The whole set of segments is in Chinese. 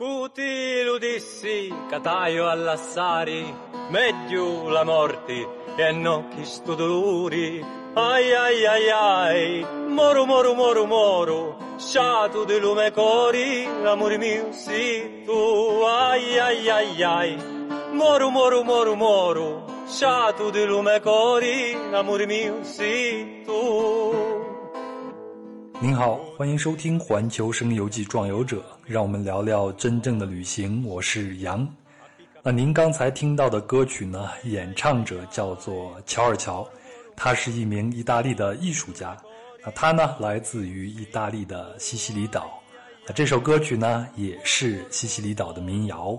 Cuti lo dissi, cataio all'assari, meglio la morte e non chi sto dolori. Ai ai ai ai, moro moro moro moro, sciato di lume cori, amore mio sì tu. Ai ai ai ai, moro moro moro moro, sciato di lume cori, amore mio sì tu. 您好，欢迎收听《环球声游记·壮游者》，让我们聊聊真正的旅行。我是杨。那您刚才听到的歌曲呢？演唱者叫做乔尔乔，他是一名意大利的艺术家。那他呢，来自于意大利的西西里岛。那这首歌曲呢，也是西西里岛的民谣。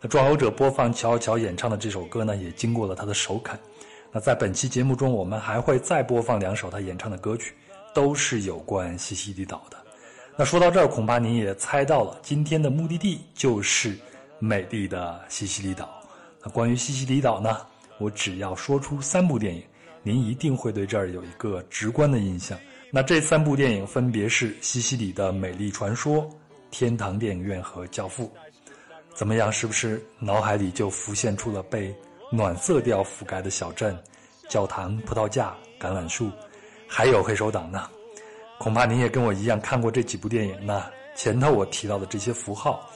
那壮游者播放乔尔乔演唱的这首歌呢，也经过了他的首肯。那在本期节目中，我们还会再播放两首他演唱的歌曲。都是有关西西里岛的。那说到这儿，恐怕您也猜到了，今天的目的地就是美丽的西西里岛。那关于西西里岛呢，我只要说出三部电影，您一定会对这儿有一个直观的印象。那这三部电影分别是《西西里的美丽传说》、《天堂电影院》和《教父》。怎么样？是不是脑海里就浮现出了被暖色调覆盖的小镇、教堂、葡萄架、橄榄树？还有黑手党呢，恐怕您也跟我一样看过这几部电影呢。前头我提到的这些符号，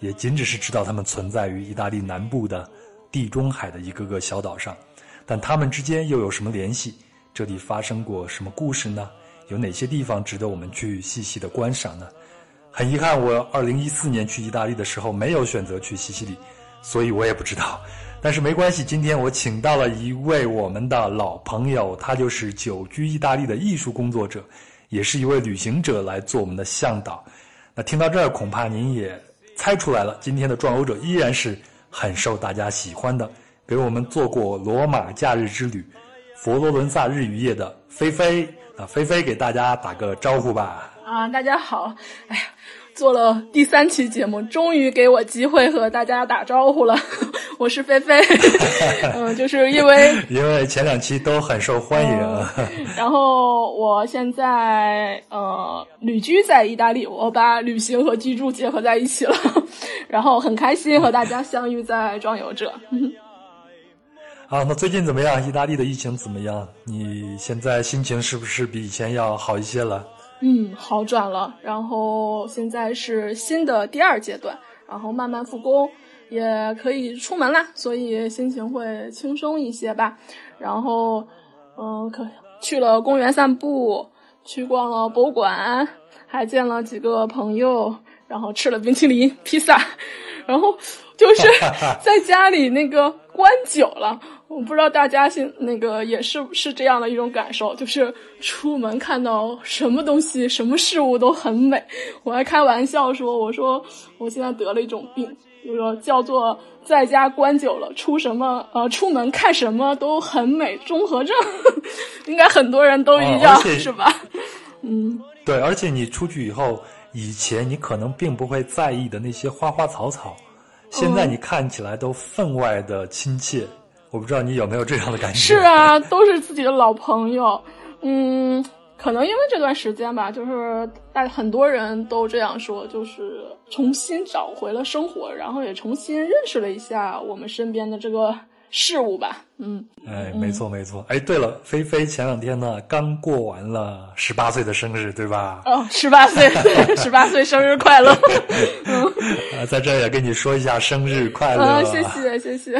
也仅只是知道它们存在于意大利南部的地中海的一个个小岛上，但它们之间又有什么联系？这里发生过什么故事呢？有哪些地方值得我们去细细的观赏呢？很遗憾，我二零一四年去意大利的时候没有选择去西西里，所以我也不知道。但是没关系，今天我请到了一位我们的老朋友，他就是久居意大利的艺术工作者，也是一位旅行者来做我们的向导。那听到这儿，恐怕您也猜出来了，今天的壮游者依然是很受大家喜欢的。给我们做过罗马假日之旅、佛罗伦萨日与夜的菲菲啊，菲菲给大家打个招呼吧。啊，大家好，哎呀。做了第三期节目，终于给我机会和大家打招呼了。我是菲菲，嗯，就是因为 因为前两期都很受欢迎。然后我现在呃旅居在意大利，我把旅行和居住结合在一起了，然后很开心和大家相遇在壮游者。啊，那最近怎么样？意大利的疫情怎么样？你现在心情是不是比以前要好一些了？嗯，好转了，然后现在是新的第二阶段，然后慢慢复工，也可以出门啦，所以心情会轻松一些吧。然后，嗯，可去了公园散步，去逛了博物馆，还见了几个朋友，然后吃了冰淇淋、披萨，然后就是 在家里那个关久了。我不知道大家现那个也是是这样的一种感受，就是出门看到什么东西、什么事物都很美。我还开玩笑说：“我说我现在得了一种病，就说叫做在家关久了，出什么呃出门看什么都很美综合症，应该很多人都一样是吧？嗯，对，而且你出去以后，以前你可能并不会在意的那些花花草草，现在你看起来都分外的亲切。”我不知道你有没有这样的感觉？是啊，都是自己的老朋友。嗯，可能因为这段时间吧，就是大很多人都这样说，就是重新找回了生活，然后也重新认识了一下我们身边的这个事物吧。嗯，哎，没错没错。哎，对了，菲菲前两天呢刚过完了十八岁的生日，对吧？哦，十八岁，十八岁生日快乐！嗯，在这也跟你说一下生日快乐。啊，谢谢谢谢。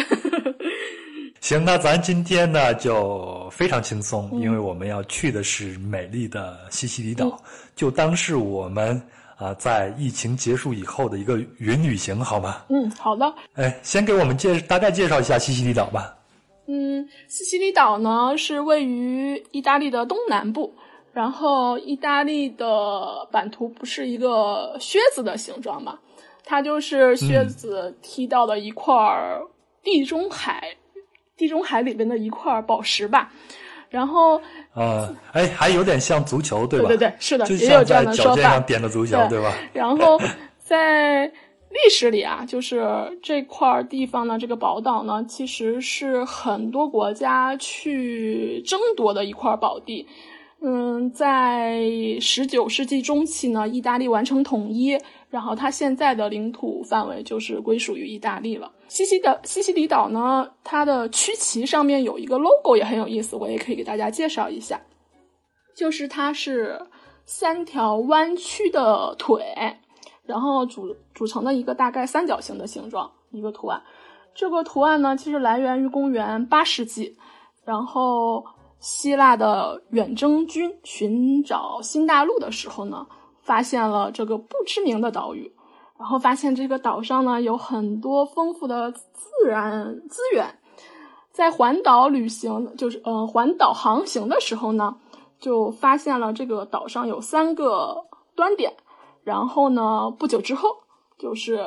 行，那咱今天呢就非常轻松，因为我们要去的是美丽的西西里岛，就当是我们啊在疫情结束以后的一个云旅行，好吗？嗯，好的。哎，先给我们介大概介绍一下西西里岛吧。嗯，西西里岛呢是位于意大利的东南部，然后意大利的版图不是一个靴子的形状嘛，它就是靴子踢到了一块地中海。地中海里边的一块宝石吧，然后呃，哎，还有点像足球，对吧？对对对，是的，也有这样的说法。点的足球，对吧？然后在历史里啊，就是这块地方呢，这个宝岛呢，其实是很多国家去争夺的一块宝地。嗯，在十九世纪中期呢，意大利完成统一，然后它现在的领土范围就是归属于意大利了。西西的西西里岛呢，它的区旗上面有一个 logo 也很有意思，我也可以给大家介绍一下，就是它是三条弯曲的腿，然后组组成的一个大概三角形的形状一个图案。这个图案呢，其实来源于公元八世纪，然后。希腊的远征军寻找新大陆的时候呢，发现了这个不知名的岛屿，然后发现这个岛上呢有很多丰富的自然资源，在环岛旅行，就是呃环岛航行的时候呢，就发现了这个岛上有三个端点，然后呢不久之后就是。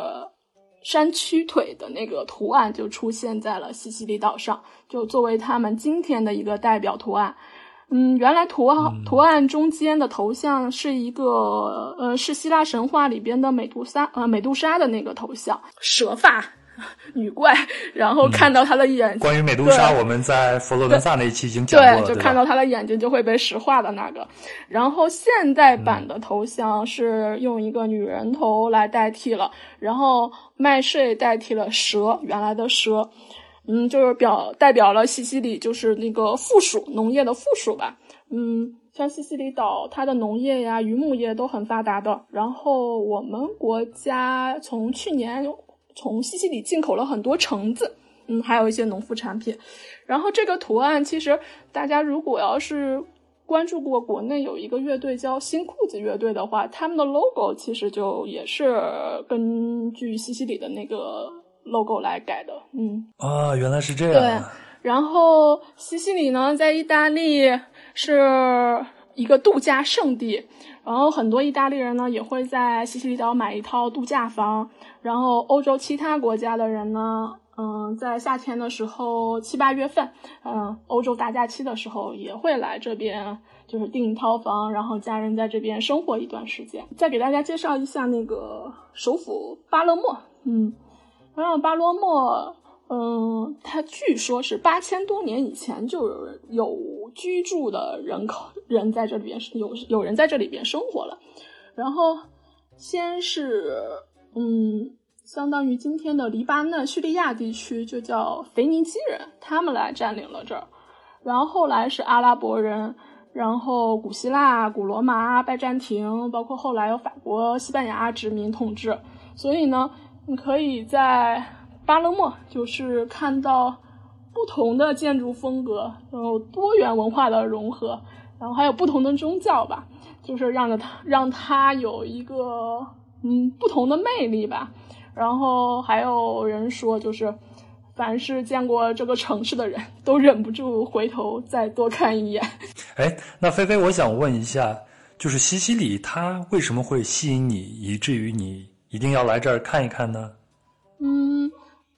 山区腿的那个图案就出现在了西西里岛上，就作为他们今天的一个代表图案。嗯，原来图案图案中间的头像是一个，呃，是希腊神话里边的美杜莎，呃，美杜莎的那个头像，蛇发。女怪，然后看到她的眼睛。关于美杜莎，我们在佛罗伦萨那一期已经讲过了。对，就看到她的眼睛就会被石化的那个。然后现代版的头像是用一个女人头来代替了，然后麦穗代替了蛇，原来的蛇，嗯，就是表代表了西西里，就是那个附属农业的附属吧。嗯，像西西里岛，它的农业呀、渔牧业都很发达的。然后我们国家从去年。从西西里进口了很多橙子，嗯，还有一些农副产品。然后这个图案，其实大家如果要是关注过国内有一个乐队叫新裤子乐队的话，他们的 logo 其实就也是根据西西里的那个 logo 来改的。嗯，啊，原来是这样。对。然后西西里呢，在意大利是一个度假胜地，然后很多意大利人呢也会在西西里岛买一套度假房。然后欧洲其他国家的人呢，嗯，在夏天的时候七八月份，嗯，欧洲大假期的时候也会来这边，就是订一套房，然后家人在这边生活一段时间。再给大家介绍一下那个首府巴勒莫，嗯，然后巴勒莫，嗯，它据说是八千多年以前就有有居住的人口，人在这里边有有人在这里边生活了。然后先是。嗯，相当于今天的黎巴嫩、叙利亚地区，就叫腓尼基人，他们来占领了这儿。然后后来是阿拉伯人，然后古希腊、古罗马、拜占庭，包括后来有法国、西班牙殖民统治。所以呢，你可以在巴勒莫就是看到不同的建筑风格，然后多元文化的融合，然后还有不同的宗教吧，就是让着它让它有一个。嗯，不同的魅力吧。然后还有人说，就是凡是见过这个城市的人都忍不住回头再多看一眼。哎，那菲菲，我想问一下，就是西西里它为什么会吸引你，以至于你一定要来这儿看一看呢？嗯，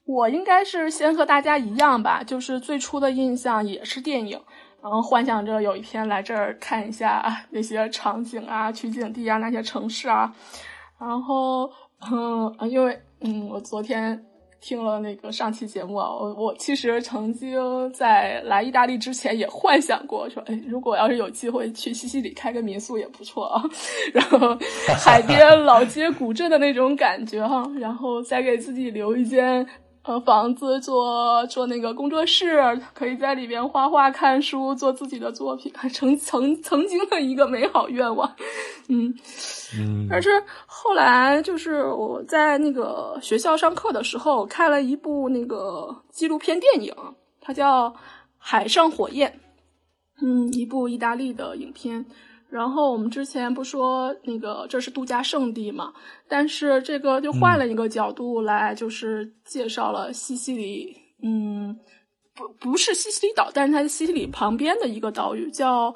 我应该是先和大家一样吧，就是最初的印象也是电影，然后幻想着有一天来这儿看一下那些场景啊、取景地啊、那些城市啊。然后，嗯，因为，嗯，我昨天听了那个上期节目啊，我我其实曾经在来意大利之前也幻想过，说，哎，如果要是有机会去西西里开个民宿也不错啊，然后海边老街古镇的那种感觉哈，然后再给自己留一间。呃，房子做做那个工作室，可以在里边画画、看书、做自己的作品，曾曾曾经的一个美好愿望。嗯嗯，但是后来就是我在那个学校上课的时候，看了一部那个纪录片电影，它叫《海上火焰》，嗯，一部意大利的影片。然后我们之前不说那个这是度假胜地嘛？但是这个就换了一个角度来，就是介绍了西西里，嗯，不不是西西里岛，但是它是西西里旁边的一个岛屿，叫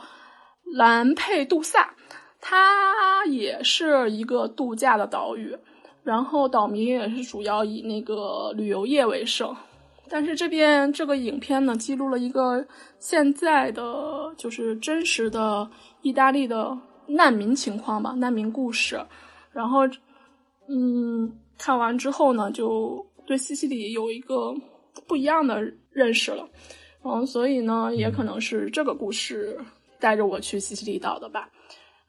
兰佩杜萨，它也是一个度假的岛屿，然后岛民也是主要以那个旅游业为生。但是这边这个影片呢，记录了一个现在的就是真实的意大利的难民情况吧，难民故事。然后，嗯，看完之后呢，就对西西里有一个不一样的认识了。嗯，所以呢，也可能是这个故事带着我去西西里岛的吧。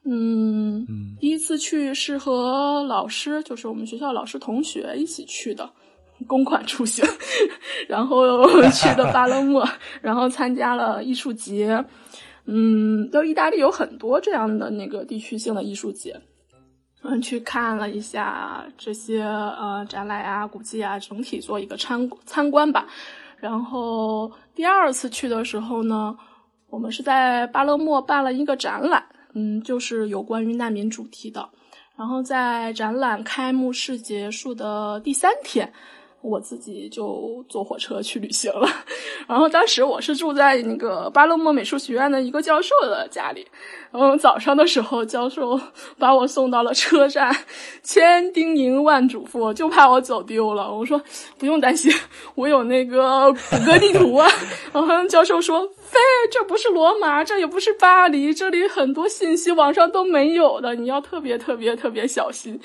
嗯，嗯第一次去是和老师，就是我们学校老师同学一起去的，公款出行，然后去的巴勒莫，然后参加了艺术节。嗯，就意大利有很多这样的那个地区性的艺术节。嗯，去看了一下这些呃展览啊、古迹啊，整体做一个参参观吧。然后第二次去的时候呢，我们是在巴勒莫办了一个展览，嗯，就是有关于难民主题的。然后在展览开幕式结束的第三天，我自己就坐火车去旅行了。然后当时我是住在那个巴勒莫美术学院的一个教授的家里。然后早上的时候，教授把我送到了车站，千叮咛万嘱咐，就怕我走丢了。我说不用担心，我有那个谷歌地图啊。然后教授说：“飞，这不是罗马，这也不是巴黎，这里很多信息网上都没有的，你要特别特别特别小心。”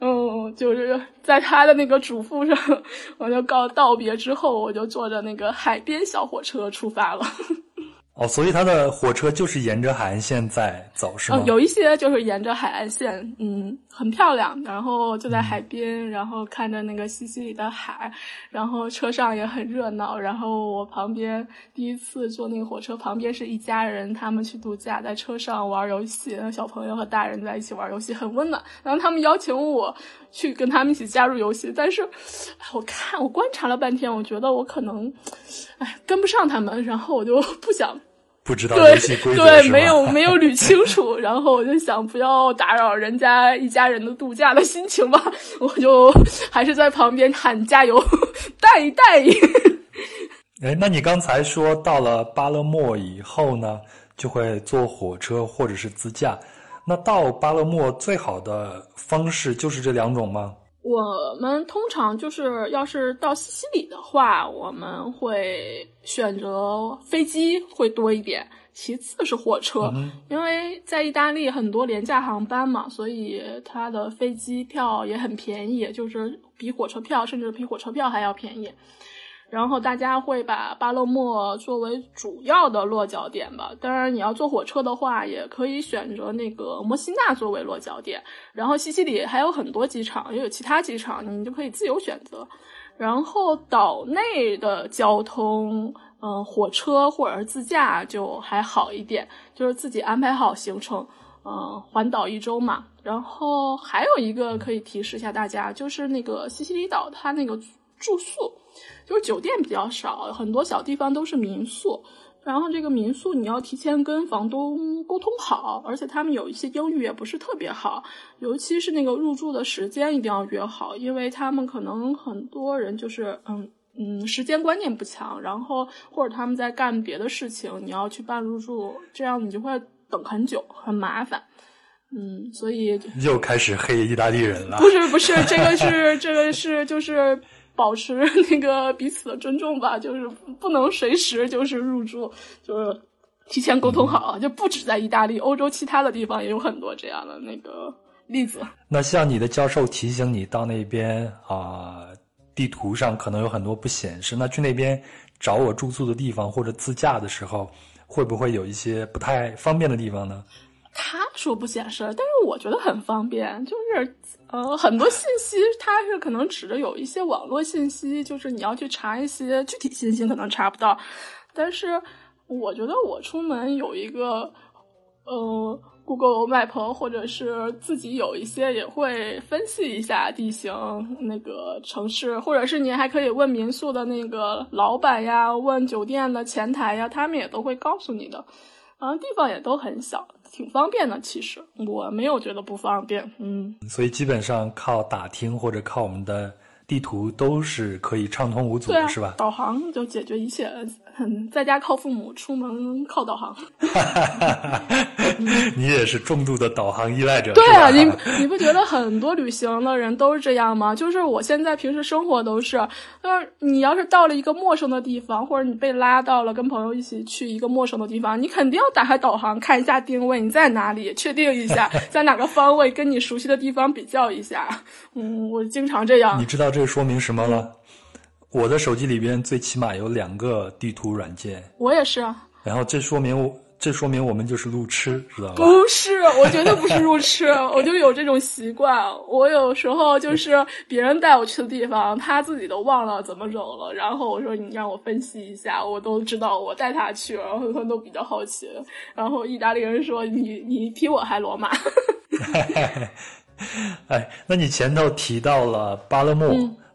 嗯，就是在他的那个嘱咐上，我就告道别之后，我就坐着那个海边小火车出发了。哦，所以他的火车就是沿着海岸线在走，是吗？嗯，有一些就是沿着海岸线，嗯，很漂亮。然后就在海边，然后看着那个西西里的海，然后车上也很热闹。然后我旁边第一次坐那个火车，旁边是一家人，他们去度假，在车上玩游戏，小朋友和大人在一起玩游戏，很温暖。然后他们邀请我去跟他们一起加入游戏，但是我看我观察了半天，我觉得我可能，哎，跟不上他们，然后我就不想。不知道对游戏规则对，没有没有捋清楚，然后我就想不要打扰人家一家人的度假的心情吧，我就还是在旁边喊加油，带一带一。哎，那你刚才说到了巴勒莫以后呢，就会坐火车或者是自驾。那到巴勒莫最好的方式就是这两种吗？我们通常就是，要是到西西里的话，我们会选择飞机会多一点，其次是火车，因为在意大利很多廉价航班嘛，所以它的飞机票也很便宜，就是比火车票甚至比火车票还要便宜。然后大家会把巴勒莫作为主要的落脚点吧。当然，你要坐火车的话，也可以选择那个摩西纳作为落脚点。然后西西里还有很多机场，也有其他机场，你就可以自由选择。然后岛内的交通，嗯、火车或者是自驾就还好一点，就是自己安排好行程，嗯、环岛一周嘛。然后还有一个可以提示一下大家，就是那个西西里岛它那个住宿。就是酒店比较少，很多小地方都是民宿。然后这个民宿你要提前跟房东沟通好，而且他们有一些英语也不是特别好，尤其是那个入住的时间一定要约好，因为他们可能很多人就是嗯嗯时间观念不强，然后或者他们在干别的事情，你要去办入住，这样你就会等很久，很麻烦。嗯，所以又开始黑意大利人了。不是不是，这个是这个是就是保持 那个彼此的尊重吧，就是不能随时就是入住，就是提前沟通好，就不止在意大利，欧洲其他的地方也有很多这样的那个例子。那像你的教授提醒你到那边啊、地图上可能有很多不显示，那去那边找我住宿的地方或者自驾的时候，会不会有一些不太方便的地方呢？他说不显示，但是我觉得很方便，就是呃很多信息它是可能指着有一些网络信息，就是你要去查一些具体信息可能查不到，但是我觉得我出门有一个呃 Google Map 或者是自己有一些也会分析一下地形那个城市，或者是你还可以问民宿的那个老板呀，问酒店的前台呀，他们也都会告诉你的。啊，地方也都很小，挺方便的。其实我没有觉得不方便，嗯，所以基本上靠打听或者靠我们的地图都是可以畅通无阻的，，是吧？导航就解决一切。嗯，在家靠父母，出门靠导航。你也是重度的导航依赖者，对啊，你？你不觉得很多旅行的人都是这样吗？就是我现在平时生活都是，就是你要是到了一个陌生的地方，或者你被拉到了跟朋友一起去一个陌生的地方，你肯定要打开导航看一下定位，你在哪里，确定一下 在哪个方位，跟你熟悉的地方比较一下。嗯，我经常这样你。知道这说明什么了？我的手机里边最起码有两个地图软件，我也是啊，然后这说明我这说明我们就是路痴，知道吧？不是，我绝对不是路痴，我就有这种习惯。我有时候就是 别人带我去的地方，他自己都忘了怎么走了，然后我说你让我分析一下，我都知道我带他去，然后他都比较好奇。然后意大利人说你你比我还罗马。哎，那你前头提到了巴勒莫，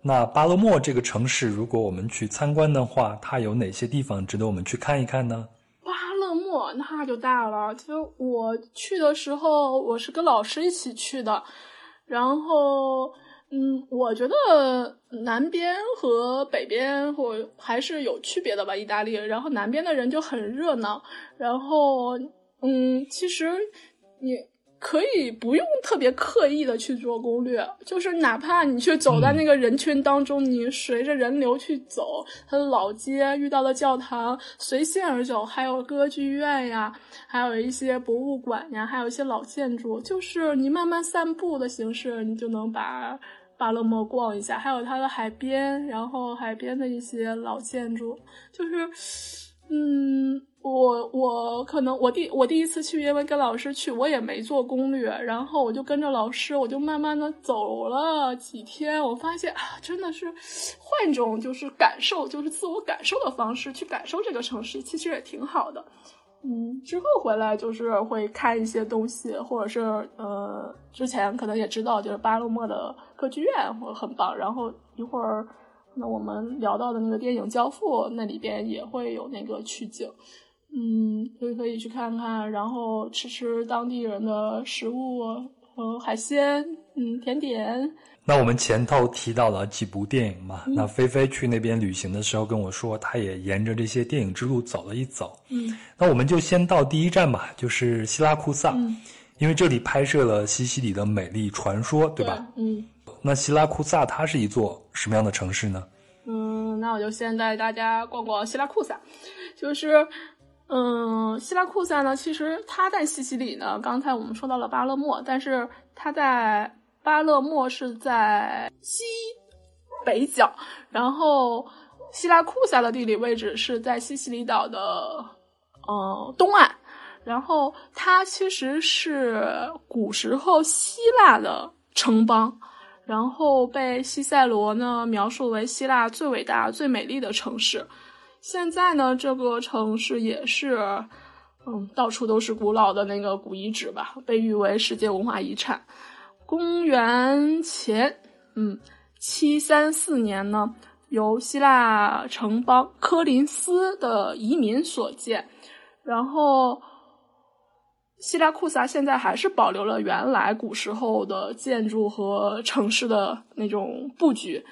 那巴勒莫这个城市，如果我们去参观的话，它有哪些地方值得我们去看一看呢？巴勒莫那就大了。其实我去的时候，我是跟老师一起去的。然后，嗯，我觉得南边和北边或还是有区别的吧。意大利，然后南边的人就很热闹。然后，嗯，其实你。可以不用特别刻意的去做攻略，就是哪怕你去走在那个人群当中，你随着人流去走，它的老街遇到的教堂，随心而走，还有歌剧院呀，还有一些博物馆呀，还有一些老建筑，就是你慢慢散步的形式，你就能把巴勒莫逛一下，还有它的海边，然后海边的一些老建筑，就是，嗯。我我可能我第我第一次去，因为跟老师去，我也没做攻略，然后我就跟着老师，我就慢慢的走了几天，我发现啊，真的是换一种就是感受，就是自我感受的方式去感受这个城市，其实也挺好的。嗯，之后回来就是会看一些东西，或者是呃，之前可能也知道，就是巴勒莫的歌剧院会很棒，然后一会儿那我们聊到的那个电影《交付》，那里边也会有那个取景。嗯，所以可以去看看，然后吃吃当地人的食物，和海鲜，嗯，甜点。那我们前头提到了几部电影嘛？那菲菲去那边旅行的时候跟我说，她也沿着这些电影之路走了一走。嗯，那我们就先到第一站吧，就是希拉库萨，因为这里拍摄了西西里的美丽传说，对吧？嗯，那希拉库萨它是一座什么样的城市呢？嗯，那我就先带大家逛逛希拉库萨，就是。嗯，希拉库萨呢，其实它在西西里呢。刚才我们说到了巴勒莫，但是它在巴勒莫是在西北角，然后希拉库萨的地理位置是在西西里岛的呃东岸，然后它其实是古时候希腊的城邦，然后被西塞罗呢描述为希腊最伟大、最美丽的城市。现在呢，这个城市也是，嗯，到处都是古老的那个古遗址吧，被誉为世界文化遗产。公元前，嗯，七三四年呢，由希腊城邦科林斯的移民所建。然后，希拉库萨现在还是保留了原来古时候的建筑和城市的那种布局。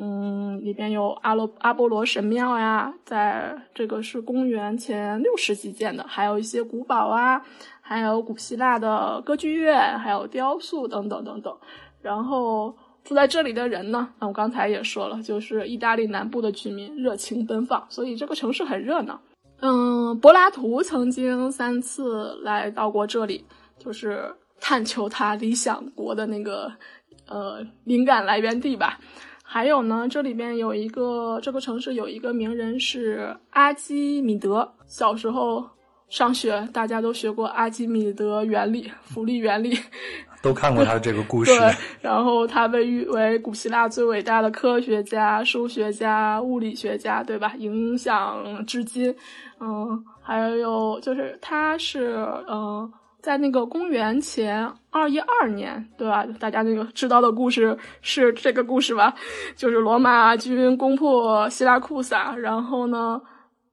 嗯，里边有阿罗阿波罗神庙呀，在这个是公元前六世纪建的，还有一些古堡啊，还有古希腊的歌剧院，还有雕塑等等等等。然后住在这里的人呢，那我刚才也说了，就是意大利南部的居民，热情奔放，所以这个城市很热闹。嗯，柏拉图曾经三次来到过这里，就是探求他理想国的那个呃灵感来源地吧。还有呢，这里面有一个这个城市有一个名人是阿基米德。小时候上学，大家都学过阿基米德原理、浮力原理，都看过他这个故事。对，然后他被誉为古希腊最伟大的科学家、数学家、物理学家，对吧？影响至今。嗯，还有就是他是嗯。在那个公元前二一二年，对吧？大家那个知道的故事是这个故事吧？就是罗马军攻破希腊库萨，然后呢？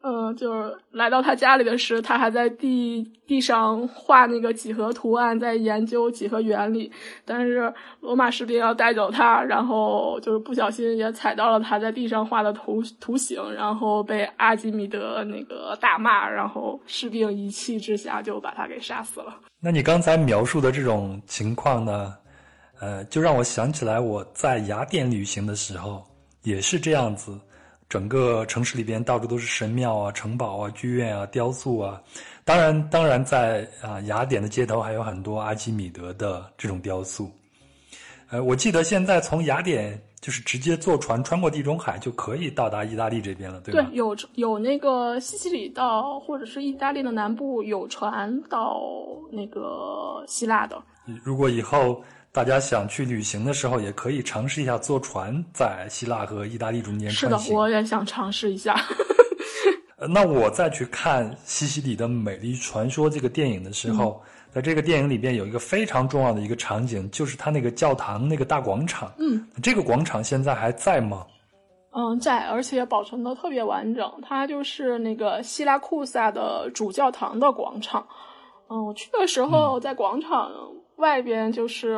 嗯，就是来到他家里的时，他还在地地上画那个几何图案，在研究几何原理。但是罗马士兵要带走他，然后就是不小心也踩到了他在地上画的图图形，然后被阿基米德那个大骂，然后士兵一气之下就把他给杀死了。那你刚才描述的这种情况呢？呃，就让我想起来我在雅典旅行的时候也是这样子。整个城市里边到处都是神庙啊、城堡啊、剧院啊、雕塑啊，当然，当然在啊雅典的街头还有很多阿基米德的这种雕塑。呃，我记得现在从雅典就是直接坐船穿过地中海就可以到达意大利这边了，对吧？对，有有那个西西里到或者是意大利的南部有船到那个希腊的。如果以后大家想去旅行的时候，也可以尝试一下坐船在希腊和意大利中间是的，我也想尝试一下。那我再去看《西西里的美丽传说》这个电影的时候。在这个电影里边有一个非常重要的一个场景，就是它那个教堂那个大广场。嗯，这个广场现在还在吗？嗯，在，而且保存的特别完整。它就是那个希拉库萨的主教堂的广场。嗯，我去的时候在广场外边就是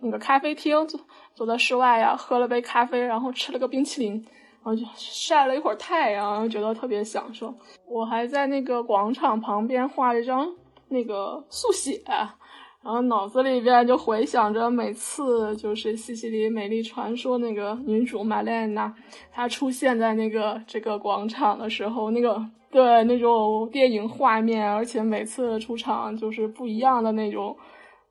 那个咖啡厅，走走在室外呀，喝了杯咖啡，然后吃了个冰淇淋，然后就晒了一会儿太阳，觉得特别享受。我还在那个广场旁边画了一张。那个速写，然后脑子里边就回想着每次就是《西西里美丽传说》那个女主玛丽安娜，她出现在那个这个广场的时候，那个对那种电影画面，而且每次出场就是不一样的那种，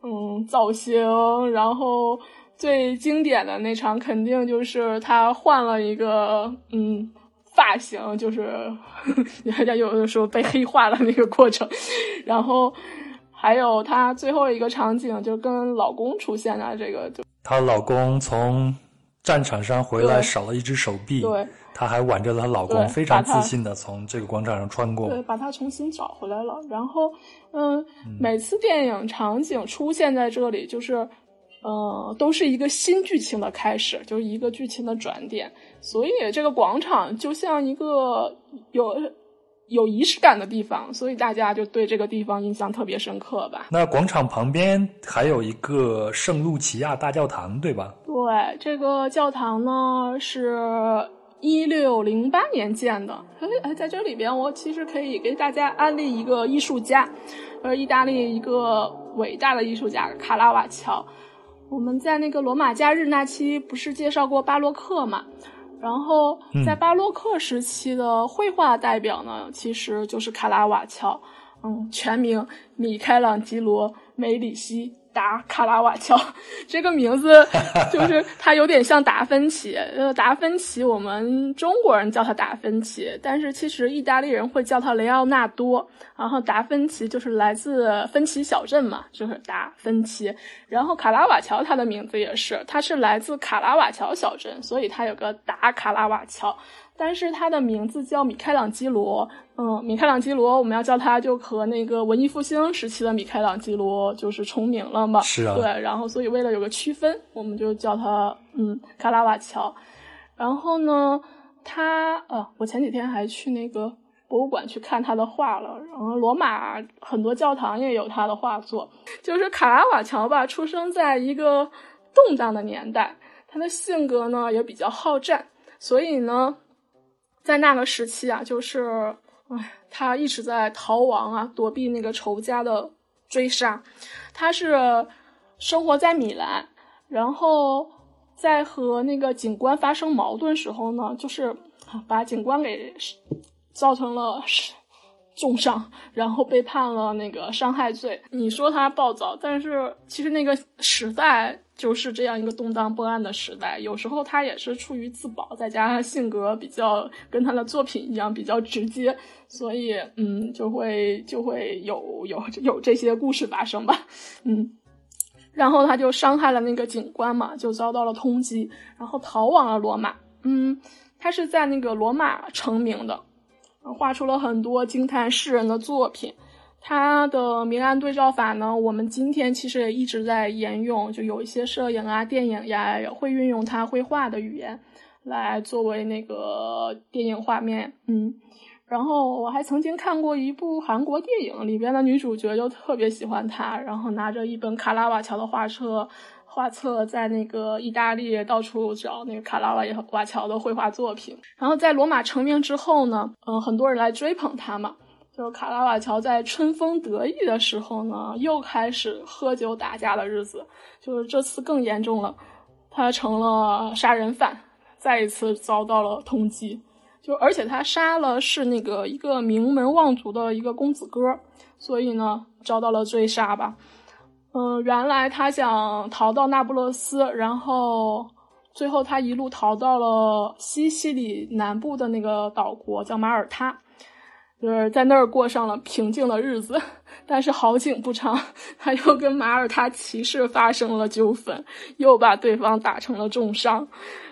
嗯，造型。然后最经典的那场肯定就是她换了一个嗯发型，就是 人家有的时候被黑化的那个过程。然后，还有她最后一个场景，就跟老公出现的这个，就她老公从战场上回来少了一只手臂，对，她还挽着她老公，非常自信的从这个广场上穿过，对，把她重新找回来了。然后，嗯，每次电影场景出现在这里，就是，呃，都是一个新剧情的开始，就是一个剧情的转点。所以这个广场就像一个有。有仪式感的地方，所以大家就对这个地方印象特别深刻吧。那广场旁边还有一个圣路奇亚大教堂，对吧？对，这个教堂呢是一六零八年建的。哎，在这里边，我其实可以给大家安利一个艺术家，呃，意大利一个伟大的艺术家卡拉瓦乔。我们在那个罗马假日那期不是介绍过巴洛克嘛？然后，在巴洛克时期的绘画代表呢，其实就是卡拉瓦乔，嗯，全名米开朗基罗·梅里希。达卡拉瓦乔这个名字，就是 他有点像达芬奇。呃，达芬奇，我们中国人叫他达芬奇，但是其实意大利人会叫他雷奥纳多。然后达芬奇就是来自芬奇小镇嘛，就是达芬奇。然后卡拉瓦乔他的名字也是，他是来自卡拉瓦乔小镇，所以他有个达卡拉瓦乔。但是他的名字叫米开朗基罗，嗯，米开朗基罗，我们要叫他就和那个文艺复兴时期的米开朗基罗就是重名了嘛。是啊。对，然后所以为了有个区分，我们就叫他嗯卡拉瓦乔。然后呢，他呃，我前几天还去那个博物馆去看他的画了。然后罗马很多教堂也有他的画作。就是卡拉瓦乔吧，出生在一个动荡的年代，他的性格呢也比较好战，所以呢。在那个时期啊，就是，哎，他一直在逃亡啊，躲避那个仇家的追杀。他是生活在米兰，然后在和那个警官发生矛盾时候呢，就是把警官给造成了重伤，然后被判了那个伤害罪。你说他暴躁，但是其实那个时代。就是这样一个动荡不安的时代，有时候他也是出于自保，再加上性格比较跟他的作品一样比较直接，所以嗯，就会就会有有有这些故事发生吧，嗯，然后他就伤害了那个警官嘛，就遭到了通缉，然后逃往了罗马，嗯，他是在那个罗马成名的，画出了很多惊叹世人的作品。他的明暗对照法呢？我们今天其实也一直在沿用，就有一些摄影啊、电影呀，也会运用他绘画的语言来作为那个电影画面。嗯，然后我还曾经看过一部韩国电影，里边的女主角就特别喜欢他，然后拿着一本卡拉瓦乔的画册，画册在那个意大利到处找那个卡拉瓦瓦乔的绘画作品。然后在罗马成名之后呢，嗯，很多人来追捧他嘛。就是卡拉瓦乔在春风得意的时候呢，又开始喝酒打架的日子。就是这次更严重了，他成了杀人犯，再一次遭到了通缉。就而且他杀了是那个一个名门望族的一个公子哥，所以呢遭到了追杀吧。嗯，原来他想逃到那不勒斯，然后最后他一路逃到了西西里南部的那个岛国，叫马耳他，就是在那儿过上了平静的日子。但是好景不长，他又跟马耳他骑士发生了纠纷，又把对方打成了重伤，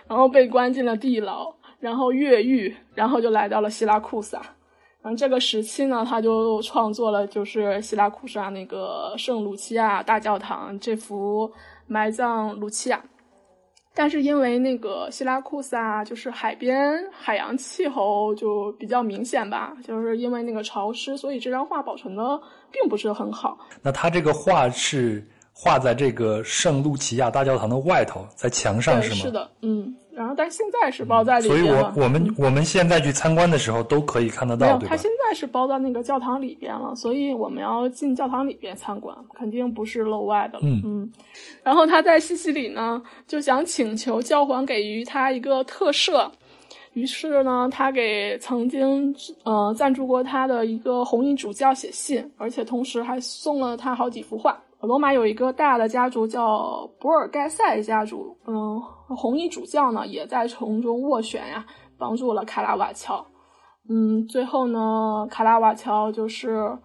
然后被关进了地牢，然后越狱，然后就来到了希拉库萨。然后这个时期呢，他就创作了就是希拉库萨那个圣卢齐亚大教堂这幅埋葬卢齐亚。但是因为那个希拉库萨就是海边海洋气候就比较明显吧，就是因为那个潮湿，所以这张画保存的并不是很好。那他这个画是画在这个圣路奇亚大教堂的外头，在墙上是吗？是的，嗯。然后，但现在是包在里边所以我我们我们现在去参观的时候都可以看得到，对他现在是包在那个教堂里边了，所以我们要进教堂里边参观，肯定不是楼外的。嗯嗯。然后他在西西里呢，就想请求教皇给予他一个特赦，于是呢，他给曾经呃赞助过他的一个红衣主教写信，而且同时还送了他好几幅画。罗马有一个大的家族叫博尔盖塞家族，嗯，红衣主教呢也在从中斡旋呀，帮助了卡拉瓦乔，嗯，最后呢，卡拉瓦乔就是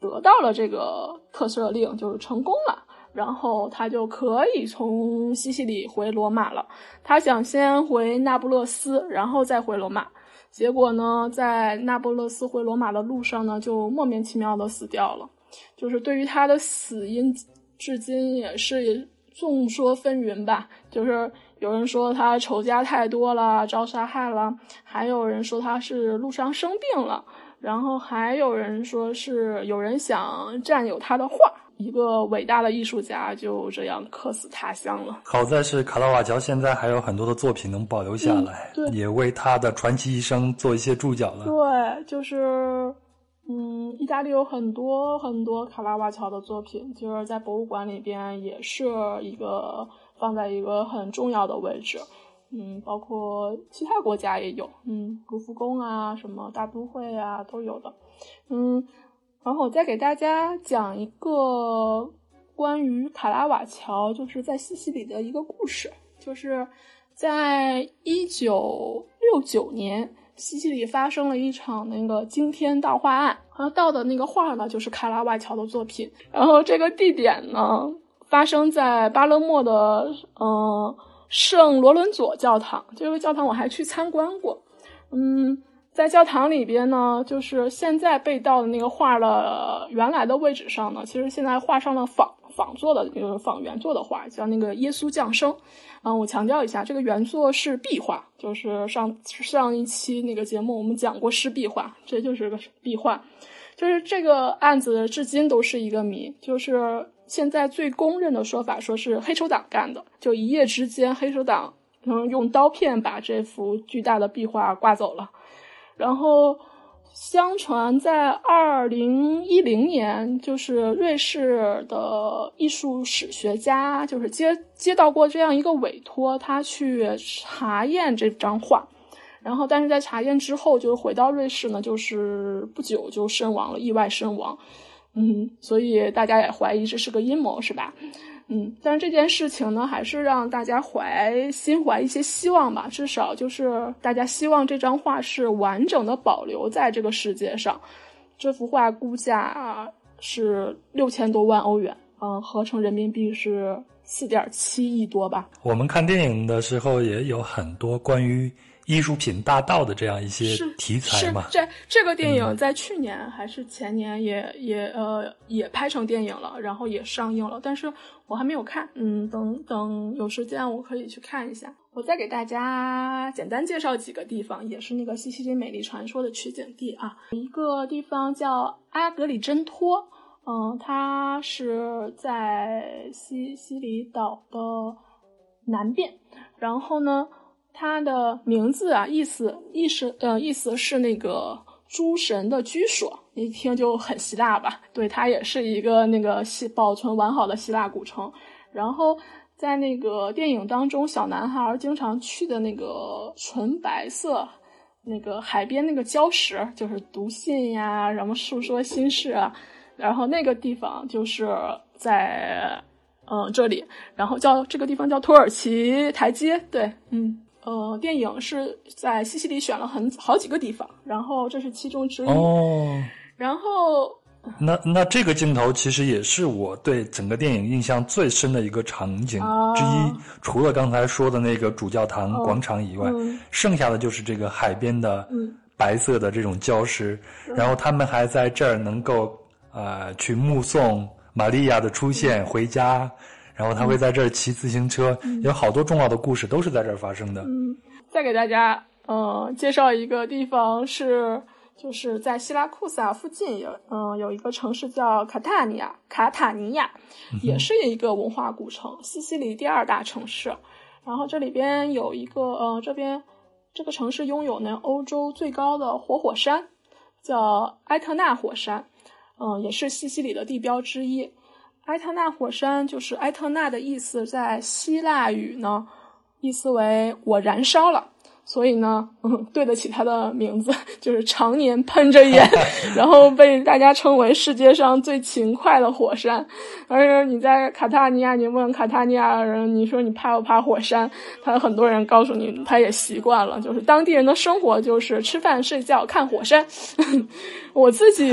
得到了这个特赦令，就是成功了，然后他就可以从西西里回罗马了。他想先回那不勒斯，然后再回罗马，结果呢，在那不勒斯回罗马的路上呢，就莫名其妙的死掉了。就是对于他的死因，至今也是众说纷纭吧。就是有人说他仇家太多了，遭杀害了；还有人说他是路上生病了；然后还有人说是有人想占有他的画。一个伟大的艺术家就这样客死他乡了。好在是卡拉瓦乔现在还有很多的作品能保留下来，也为他的传奇一生做一些注脚了。对，就是。意大利有很多很多卡拉瓦乔的作品，就是在博物馆里边也是一个放在一个很重要的位置。嗯，包括其他国家也有，嗯，卢浮宫啊，什么大都会啊都有的。嗯，然后我再给大家讲一个关于卡拉瓦乔，就是在西西里的一个故事，就是在一九六九年。西西里发生了一场那个惊天盗画案，然后盗的那个画呢，就是卡拉瓦乔的作品。然后这个地点呢，发生在巴勒莫的嗯圣罗伦佐教堂。这个教堂我还去参观过。嗯，在教堂里边呢，就是现在被盗的那个画的原来的位置上呢，其实现在画上了仿仿作的，就是仿原作的画，叫那个耶稣降生。嗯，我强调一下，这个原作是壁画，就是上上一期那个节目我们讲过是壁画，这就是个壁画。就是这个案子至今都是一个谜，就是现在最公认的说法，说是黑手党干的，就一夜之间黑手党嗯用刀片把这幅巨大的壁画刮走了，然后。相传在二零一零年，就是瑞士的艺术史学家，就是接接到过这样一个委托，他去查验这张画，然后但是在查验之后，就回到瑞士呢，就是不久就身亡了，意外身亡。嗯，所以大家也怀疑这是个阴谋，是吧？嗯，但是这件事情呢，还是让大家怀心怀一些希望吧。至少就是大家希望这张画是完整的保留在这个世界上。这幅画估价是六千多万欧元，嗯，合成人民币是四点七亿多吧。我们看电影的时候也有很多关于。艺术品大盗的这样一些题材嘛，这这个电影在去年还是前年也也呃也拍成电影了，然后也上映了，但是我还没有看，嗯，等等有时间我可以去看一下。我再给大家简单介绍几个地方，也是那个西西里美丽传说的取景地啊。一个地方叫阿格里真托，嗯，它是在西西里岛的南边，然后呢。它的名字啊，意思意思呃，意思是那个诸神的居所，一听就很希腊吧？对，它也是一个那个希保存完好的希腊古城。然后在那个电影当中，小男孩经常去的那个纯白色那个海边那个礁石，就是读信呀，什么诉说心事啊，然后那个地方就是在嗯这里，然后叫这个地方叫土耳其台阶，对，嗯。呃，电影是在西西里选了很好几个地方，然后这是其中之一。哦，然后那那这个镜头其实也是我对整个电影印象最深的一个场景之一，除了刚才说的那个主教堂广场以外，剩下的就是这个海边的白色的这种礁石，然后他们还在这儿能够呃去目送玛利亚的出现回家。然后他会在这儿骑自行车，有好多重要的故事都是在这儿发生的。嗯，再给大家呃介绍一个地方是，就是在希拉库萨附近有嗯有一个城市叫卡塔尼亚，卡塔尼亚也是一个文化古城，西西里第二大城市。然后这里边有一个呃这边这个城市拥有呢欧洲最高的活火山，叫埃特纳火山，嗯也是西西里的地标之一。埃特纳火山就是埃特纳的意思，在希腊语呢，意思为我燃烧了，所以呢，嗯，对得起他的名字，就是常年喷着烟，然后被大家称为世界上最勤快的火山。而且你在卡塔尼亚，你问卡塔尼亚人，你说你怕不怕火山？他很多人告诉你，他也习惯了，就是当地人的生活就是吃饭、睡觉、看火山。我自己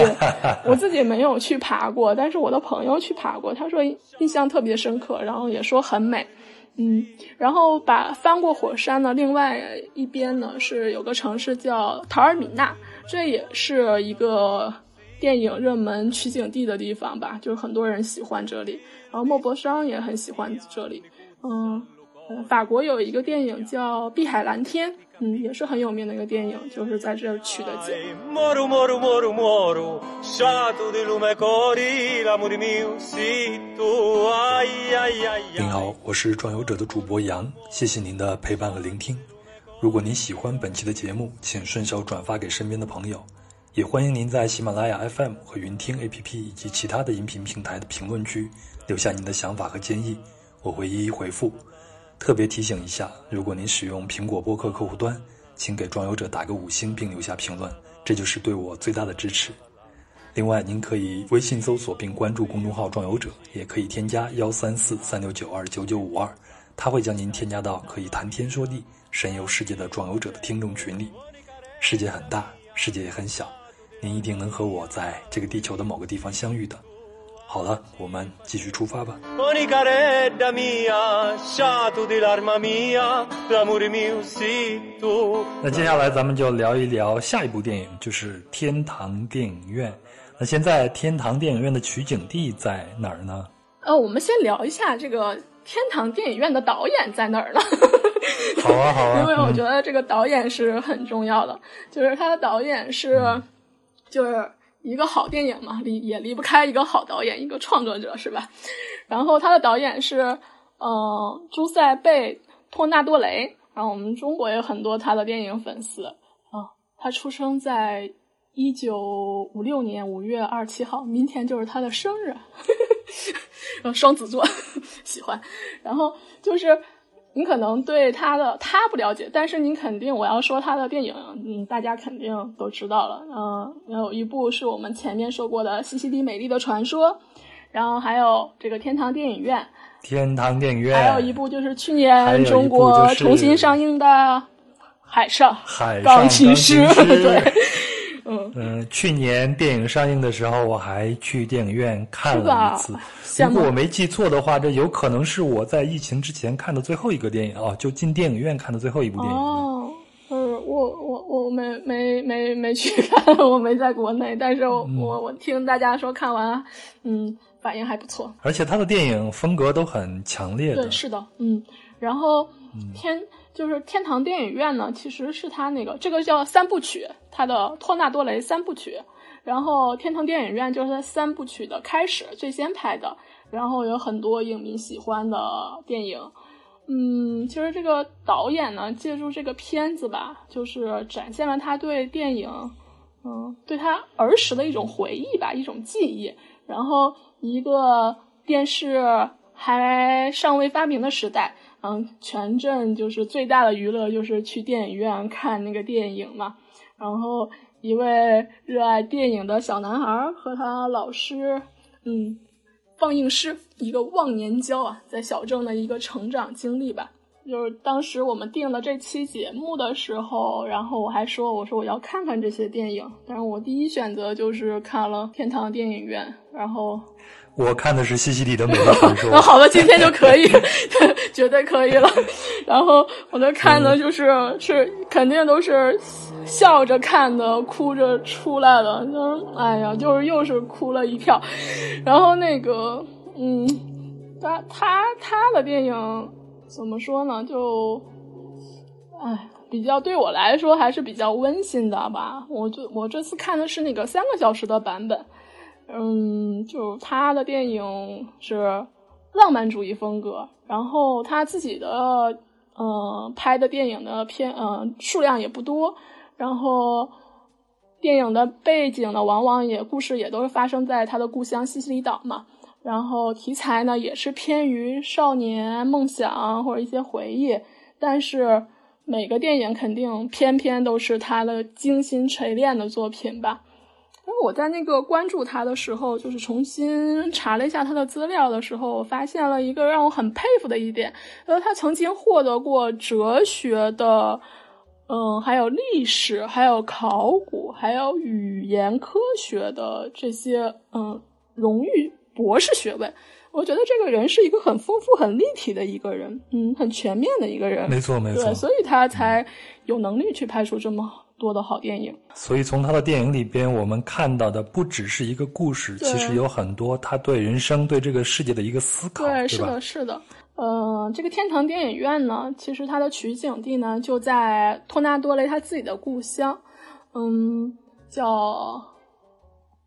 我自己没有去爬过，但是我的朋友去爬过，他说印象特别深刻，然后也说很美，嗯，然后把翻过火山的另外一边呢是有个城市叫陶尔米纳，这也是一个电影热门取景地的地方吧，就是很多人喜欢这里，然后莫泊桑也很喜欢这里，嗯。法国有一个电影叫《碧海蓝天》，嗯，也是很有名的一个电影，就是在这儿取的景。您好，我是壮游者的主播杨，谢谢您的陪伴和聆听。如果您喜欢本期的节目，请顺手转发给身边的朋友，也欢迎您在喜马拉雅 FM 和云听 APP 以及其他的音频平台的评论区留下您的想法和建议，我会一一回复。特别提醒一下，如果您使用苹果播客客户端，请给壮游者打个五星并留下评论，这就是对我最大的支持。另外，您可以微信搜索并关注公众号“壮游者”，也可以添加幺三四三六九二九九五二，他会将您添加到可以谈天说地、神游世界的壮游者的听众群里。世界很大，世界也很小，您一定能和我在这个地球的某个地方相遇的。好了，我们继续出发吧。那接下来咱们就聊一聊下一部电影，就是《天堂电影院》。那现在天堂电影院的取景地在哪儿呢？呃，我们先聊一下这个天堂电影院的导演在哪儿呢？好啊，好啊，因为我觉得这个导演是很重要的，就是他的导演是，就是。一个好电影嘛，离也离不开一个好导演，一个创作者，是吧？然后他的导演是，嗯，朱塞贝·托纳多雷。然后我们中国也有很多他的电影粉丝啊。他出生在一九五六年五月二十七号，明天就是他的生日。双子座，喜欢。然后就是。你可能对他的他不了解，但是你肯定我要说他的电影，嗯，大家肯定都知道了。嗯，有一部是我们前面说过的《西西里美丽的传说》，然后还有这个天堂电影院。天堂电影院。还有一部就是去年中国重新上映的《海上钢琴师》。对。嗯去年电影上映的时候，我还去电影院看了一次。如果我没记错的话，这有可能是我在疫情之前看的最后一个电影哦，就进电影院看的最后一部电影。哦，呃，我我我没没没没去看，我没在国内，但是我我我听大家说看完，嗯，反应还不错。而且他的电影风格都很强烈的。对，是的，嗯，然后天。就是天堂电影院呢，其实是他那个这个叫三部曲，他的托纳多雷三部曲。然后天堂电影院就是他三部曲的开始，最先拍的。然后有很多影迷喜欢的电影。嗯，其实这个导演呢，借助这个片子吧，就是展现了他对电影，嗯，对他儿时的一种回忆吧，一种记忆。然后一个电视还尚未发明的时代。嗯，全镇就是最大的娱乐就是去电影院看那个电影嘛。然后一位热爱电影的小男孩和他老师，嗯，放映师一个忘年交啊，在小镇的一个成长经历吧。就是当时我们定了这期节目的时候，然后我还说，我说我要看看这些电影，但是我第一选择就是看了天堂电影院，然后。我看的是西西里的美丽 传说。那好了，今天就可以，绝对可以了。然后我在看的就是是肯定都是笑着看的，哭着出来的。就是哎呀，就是又是哭了一票。然后那个嗯，他他他的电影怎么说呢？就哎，比较对我来说还是比较温馨的吧。我就我这次看的是那个三个小时的版本。嗯，就他的电影是浪漫主义风格，然后他自己的嗯拍的电影的片嗯数量也不多，然后电影的背景呢，往往也故事也都是发生在他的故乡西西里岛嘛，然后题材呢也是偏于少年梦想或者一些回忆，但是每个电影肯定偏偏都是他的精心锤炼的作品吧。因为我在那个关注他的时候，就是重新查了一下他的资料的时候，我发现了一个让我很佩服的一点，呃，他曾经获得过哲学的，嗯，还有历史，还有考古，还有语言科学的这些，嗯，荣誉博士学位。我觉得这个人是一个很丰富、很立体的一个人，嗯，很全面的一个人。没错，没错。对，所以他才有能力去拍出这么。多的好电影，所以从他的电影里边，我们看到的不只是一个故事，其实有很多他对人生、对这个世界的一个思考，对，是的，是的。呃，这个天堂电影院呢，其实它的取景地呢就在托纳多雷他自己的故乡，嗯，叫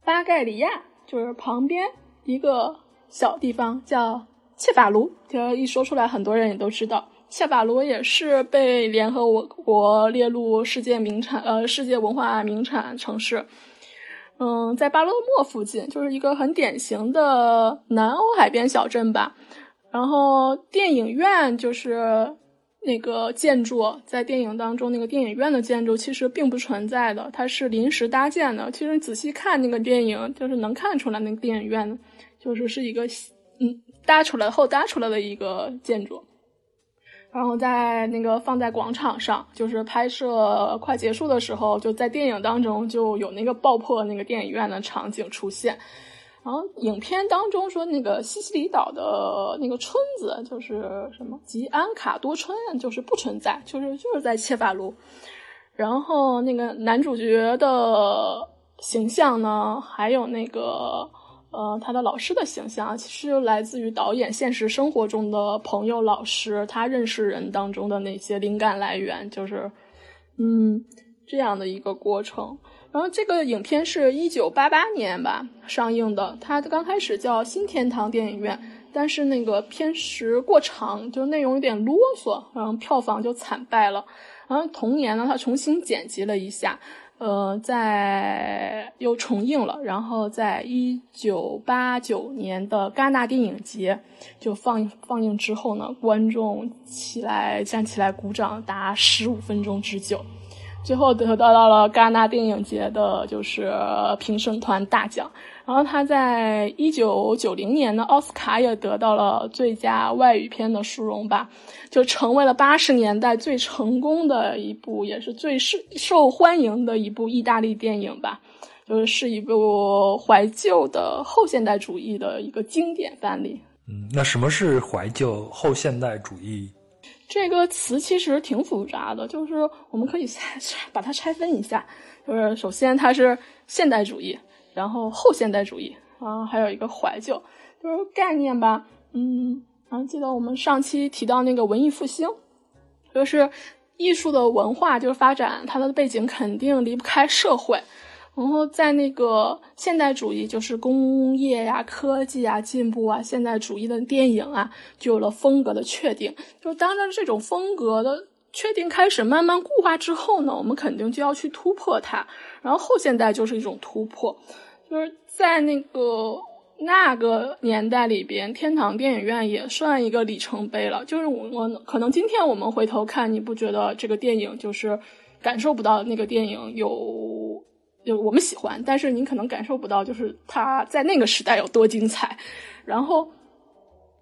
巴盖里亚，就是旁边一个小地方叫切法卢，就一说出来，很多人也都知道。夏法罗也是被联合国列入世界名产，呃，世界文化名产城市。嗯，在巴勒莫附近，就是一个很典型的南欧海边小镇吧。然后电影院就是那个建筑，在电影当中那个电影院的建筑其实并不存在的，它是临时搭建的。其实仔细看那个电影，就是能看出来那个电影院就是是一个嗯搭出来后搭出来的一个建筑。然后在那个放在广场上，就是拍摄快结束的时候，就在电影当中就有那个爆破那个电影院的场景出现。然后影片当中说那个西西里岛的那个村子就是什么吉安卡多村，就是不存在，就是就是在切法卢。然后那个男主角的形象呢，还有那个。呃，他的老师的形象其实来自于导演现实生活中的朋友、老师，他认识人当中的那些灵感来源，就是，嗯，这样的一个过程。然后这个影片是一九八八年吧上映的，它刚开始叫新天堂电影院，但是那个片时过长，就内容有点啰嗦，然后票房就惨败了。然后同年呢，他重新剪辑了一下。呃，在又重映了，然后在一九八九年的戛纳电影节就放放映之后呢，观众起来站起来鼓掌达十五分钟之久。最后得到到了戛纳电影节的，就是评审团大奖。然后他在一九九零年的奥斯卡也得到了最佳外语片的殊荣吧，就成为了八十年代最成功的一部，也是最受受欢迎的一部意大利电影吧。就是是一部怀旧的后现代主义的一个经典范例。嗯，那什么是怀旧后现代主义？这个词其实挺复杂的，就是我们可以拆 把它拆分一下，就是首先它是现代主义，然后后现代主义，啊，还有一个怀旧，就是概念吧，嗯，然后记得我们上期提到那个文艺复兴，就是艺术的文化就是发展，它的背景肯定离不开社会。然后在那个现代主义，就是工业呀、科技啊进步啊，现代主义的电影啊，就有了风格的确定。就当着这种风格的确定开始慢慢固化之后呢，我们肯定就要去突破它。然后后现代就是一种突破，就是在那个那个年代里边，天堂电影院也算一个里程碑了。就是我我可能今天我们回头看，你不觉得这个电影就是感受不到那个电影有。就我们喜欢，但是您可能感受不到，就是它在那个时代有多精彩。然后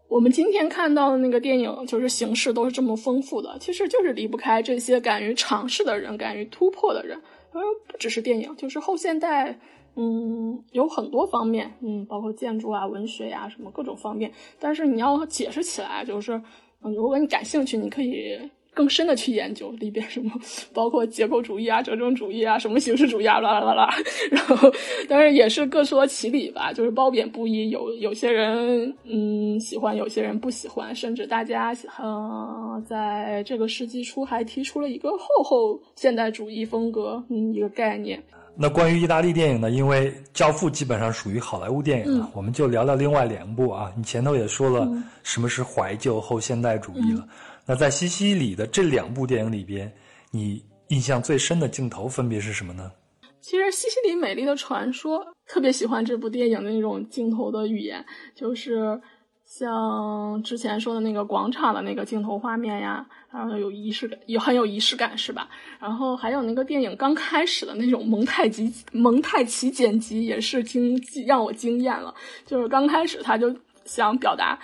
我们今天看到的那个电影，就是形式都是这么丰富的，其实就是离不开这些敢于尝试的人，敢于突破的人。而不只是电影，就是后现代，嗯，有很多方面，嗯，包括建筑啊、文学呀，什么各种方面。但是你要解释起来，就是，嗯，如果你感兴趣，你可以。更深的去研究里边什么，包括结构主义啊、折中主义啊、什么形式主义啊，啦啦啦啦。然后，但是也是各说其理吧，就是褒贬不一。有有些人嗯喜欢，有些人不喜欢，甚至大家呃在这个世纪初还提出了一个后后现代主义风格嗯一个概念。那关于意大利电影呢？因为《教父》基本上属于好莱坞电影了，我们就聊聊另外两部啊。你前头也说了什么是怀旧后现代主义了。那在西西里的这两部电影里边，你印象最深的镜头分别是什么呢？其实《西西里美丽的传说》特别喜欢这部电影的那种镜头的语言，就是像之前说的那个广场的那个镜头画面呀，然后有仪式感，也很有仪式感，是吧？然后还有那个电影刚开始的那种蒙太奇蒙太奇剪辑，也是惊让我惊艳了。就是刚开始他就想表达。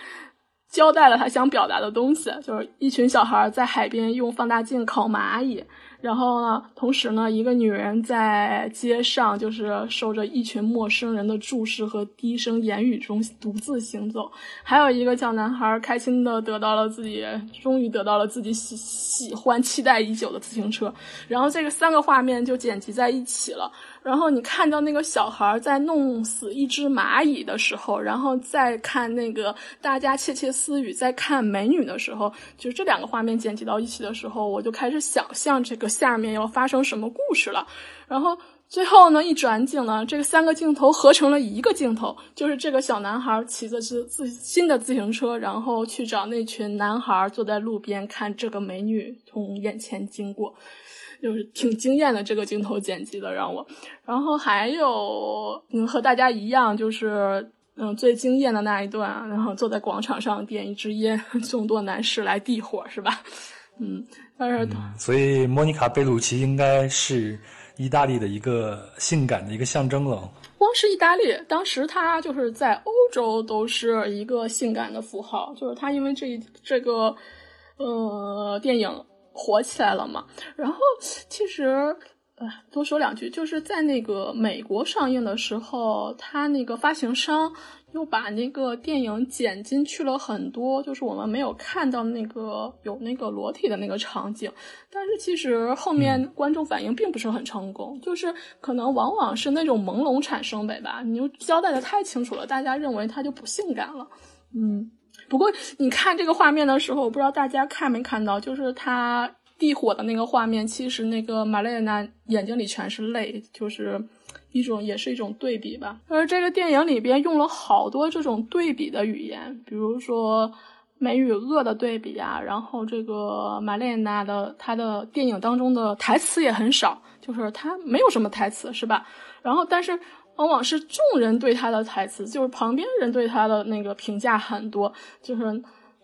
交代了他想表达的东西，就是一群小孩在海边用放大镜烤蚂蚁。然后呢，同时呢，一个女人在街上，就是受着一群陌生人的注视和低声言语中独自行走。还有一个小男孩开心的得到了自己，终于得到了自己喜喜欢、期待已久的自行车。然后这个三个画面就剪辑在一起了。然后你看到那个小孩在弄死一只蚂蚁的时候，然后再看那个大家窃窃私语在看美女的时候，就是这两个画面剪辑到一起的时候，我就开始想象这个。下面要发生什么故事了？然后最后呢，一转景呢，这个三个镜头合成了一个镜头，就是这个小男孩骑着自自新的自行车，然后去找那群男孩坐在路边看这个美女从眼前经过，就是挺惊艳的这个镜头剪辑的让我。然后还有嗯，和大家一样，就是嗯最惊艳的那一段，然后坐在广场上点一支烟，众多男士来递火，是吧？嗯。嗯，所以莫妮卡·贝鲁奇应该是意大利的一个性感的一个象征了。光是意大利，当时她就是在欧洲都是一个性感的符号，就是她因为这这个呃电影火起来了嘛。然后其实呃多说两句，就是在那个美国上映的时候，他那个发行商。又把那个电影剪进去了很多，就是我们没有看到那个有那个裸体的那个场景。但是其实后面观众反应并不是很成功，就是可能往往是那种朦胧产生美吧。你就交代的太清楚了，大家认为它就不性感了。嗯，不过你看这个画面的时候，我不知道大家看没看到，就是他地火的那个画面，其实那个玛丽娜眼睛里全是泪，就是。一种也是一种对比吧，而这个电影里边用了好多这种对比的语言，比如说美与恶的对比啊，然后这个玛莲娜的她的电影当中的台词也很少，就是她没有什么台词是吧？然后但是往往是众人对她的台词，就是旁边人对她的那个评价很多，就是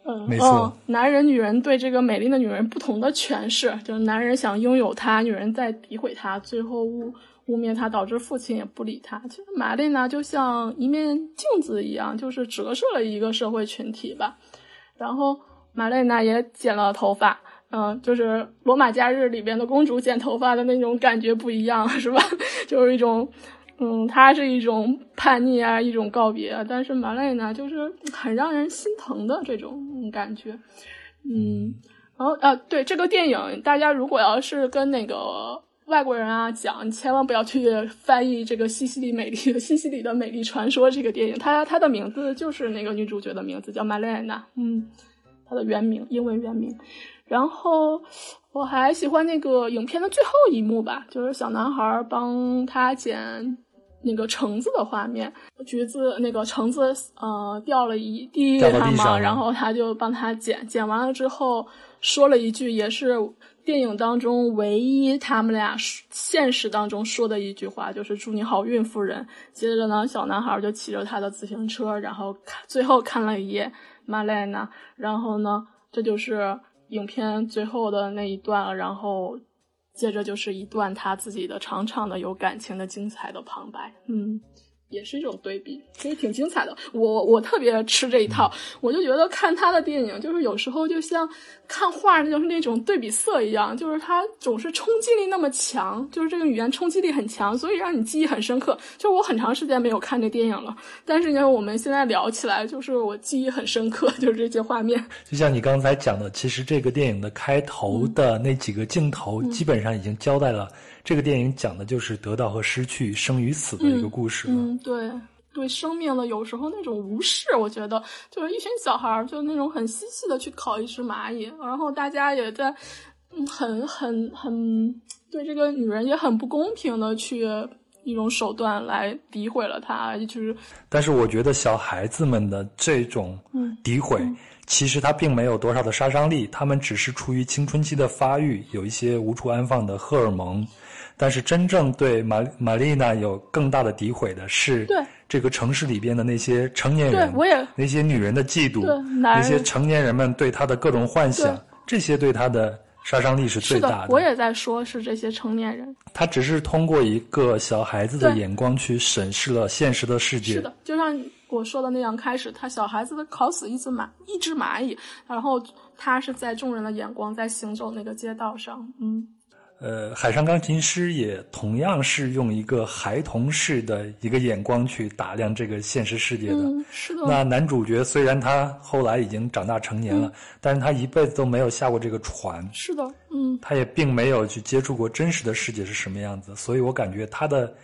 嗯，没错，男人女人对这个美丽的女人不同的诠释，就是男人想拥有她，女人在诋毁她，最后误。污蔑他，导致父亲也不理他。其实玛丽娜就像一面镜子一样，就是折射了一个社会群体吧。然后玛丽娜也剪了头发，嗯，就是《罗马假日》里边的公主剪头发的那种感觉不一样，是吧？就是一种，嗯，它是一种叛逆啊，一种告别。但是玛丽娜就是很让人心疼的这种感觉，嗯。然后啊，对这个电影，大家如果要是跟那个。外国人啊，讲你千万不要去翻译这个《西西里美丽》《西西里的美丽传说》这个电影，它它的名字就是那个女主角的名字，叫玛丽安娜，嗯，它的原名，英文原名。然后我还喜欢那个影片的最后一幕吧，就是小男孩帮他捡那个橙子的画面，橘子那个橙子呃掉了一地上嘛，然后他就帮他捡，捡完了之后说了一句，也是。电影当中唯一他们俩现实当中说的一句话就是“祝你好运，夫人”。接着呢，小男孩就骑着他的自行车，然后看最后看了一眼玛莱娜，然后呢，这就是影片最后的那一段。然后接着就是一段他自己的长长的、有感情的、精彩的旁白。嗯。也是一种对比，其实挺精彩的。我我特别吃这一套，我就觉得看他的电影，就是有时候就像看画，就是那种对比色一样，就是他总是冲击力那么强，就是这个语言冲击力很强，所以让你记忆很深刻。就我很长时间没有看这电影了，但是呢，我们现在聊起来，就是我记忆很深刻，就是这些画面。就像你刚才讲的，其实这个电影的开头的那几个镜头，基本上已经交代了。这个电影讲的就是得到和失去、生与死的一个故事。嗯，对，对生命的有时候那种无视，我觉得就是一群小孩儿，就那种很嬉戏的去烤一只蚂蚁，然后大家也在很很很对这个女人也很不公平的去一种手段来诋毁了她，就是。但是我觉得小孩子们的这种诋毁，其实他并没有多少的杀伤力，他们只是出于青春期的发育，有一些无处安放的荷尔蒙。但是真正对玛玛丽娜有更大的诋毁的是，这个城市里边的那些成年人，我也那些女人的嫉妒，那些成年人们对她的各种幻想，这些对她的杀伤力是最大的。我也在说，是这些成年人。他只是通过一个小孩子的眼光去审视了现实的世界。是的，就像我说的那样，开始他小孩子的烤死一只蚂一只蚂蚁，然后他是在众人的眼光在行走那个街道上，嗯。呃，海上钢琴师也同样是用一个孩童式的一个眼光去打量这个现实世界的。是的。那男主角虽然他后来已经长大成年了，但是他一辈子都没有下过这个船。是的，嗯。他也并没有去接触过真实的世界是什么样子，所以我感觉他的，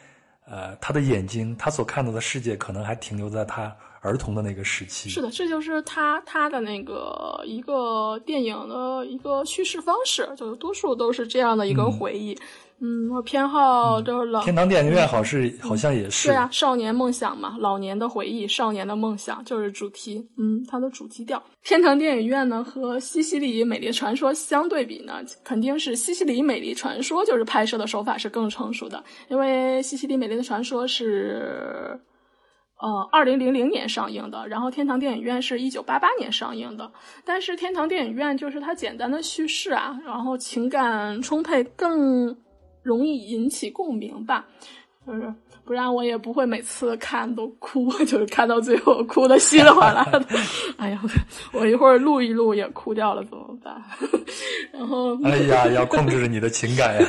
呃，他的眼睛，他所看到的世界，可能还停留在他。儿童的那个时期是的，这就是他他的那个一个电影的一个叙事方式，就多数都是这样的一个回忆。嗯，我偏好就是老天堂电影院，好是好像也是对啊，少年梦想嘛，老年的回忆，少年的梦想就是主题。嗯，它的主题调。天堂电影院呢和西西里美丽传说相对比呢，肯定是西西里美丽传说就是拍摄的手法是更成熟的，因为西西里美丽的传说是。呃，二零零零年上映的，然后天堂电影院是一九八八年上映的。但是天堂电影院就是它简单的叙事啊，然后情感充沛，更容易引起共鸣吧，就是。不然我也不会每次看都哭，就是看到最后哭的稀里哗啦的。哎呀，我一会儿录一录也哭掉了怎么办？然后，哎呀，要控制着你的情感呀。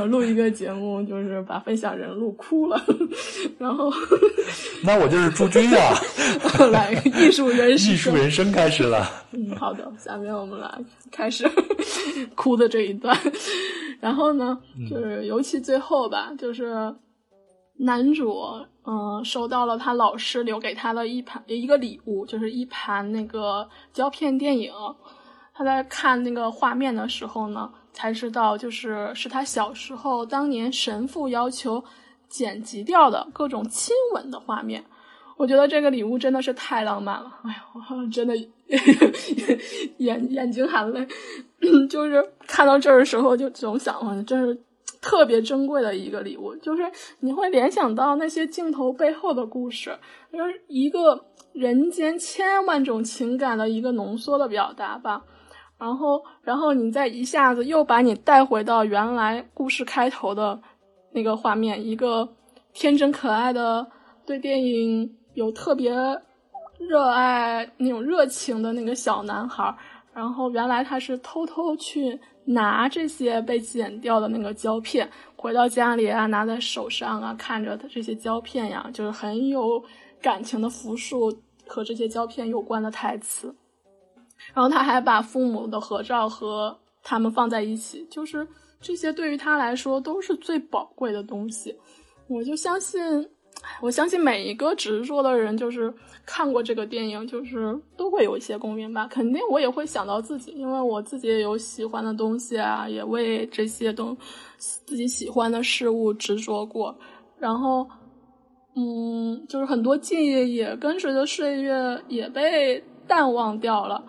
我录一个节目，就是把分享人录哭了。然后，那我就是朱军呀。来，艺术人生艺术人生开始了。嗯，好的，下面我们来开始哭的这一段。然后呢，就是尤其最后吧，就是。男主，嗯，收到了他老师留给他的一盘一个礼物，就是一盘那个胶片电影。他在看那个画面的时候呢，才知道就是是他小时候当年神父要求剪辑掉的各种亲吻的画面。我觉得这个礼物真的是太浪漫了，哎呀，我真的 眼眼睛含泪，就是看到这儿的时候就总想，真是。特别珍贵的一个礼物，就是你会联想到那些镜头背后的故事，就是一个人间千万种情感的一个浓缩的表达吧。然后，然后你再一下子又把你带回到原来故事开头的那个画面，一个天真可爱的对电影有特别热爱那种热情的那个小男孩，然后原来他是偷偷去。拿这些被剪掉的那个胶片回到家里啊，拿在手上啊，看着他这些胶片呀，就是很有感情的复述和这些胶片有关的台词。然后他还把父母的合照和他们放在一起，就是这些对于他来说都是最宝贵的东西。我就相信。我相信每一个执着的人，就是看过这个电影，就是都会有一些共鸣吧。肯定我也会想到自己，因为我自己也有喜欢的东西啊，也为这些东自己喜欢的事物执着过。然后，嗯，就是很多记忆也跟随着岁月也被淡忘掉了。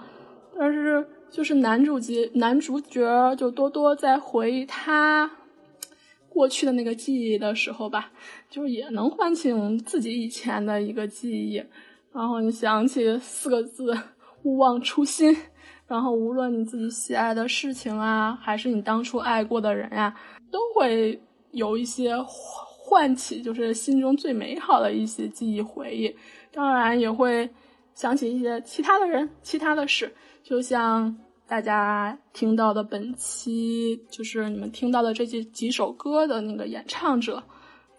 但是，就是男主角男主角就多多在回忆他。过去的那个记忆的时候吧，就是也能唤醒自己以前的一个记忆，然后你想起四个字“勿忘初心”，然后无论你自己喜爱的事情啊，还是你当初爱过的人呀，都会有一些唤起，就是心中最美好的一些记忆回忆。当然也会想起一些其他的人、其他的事，就像大家听到的本期，就是你们听到的这几几首歌的那个演唱者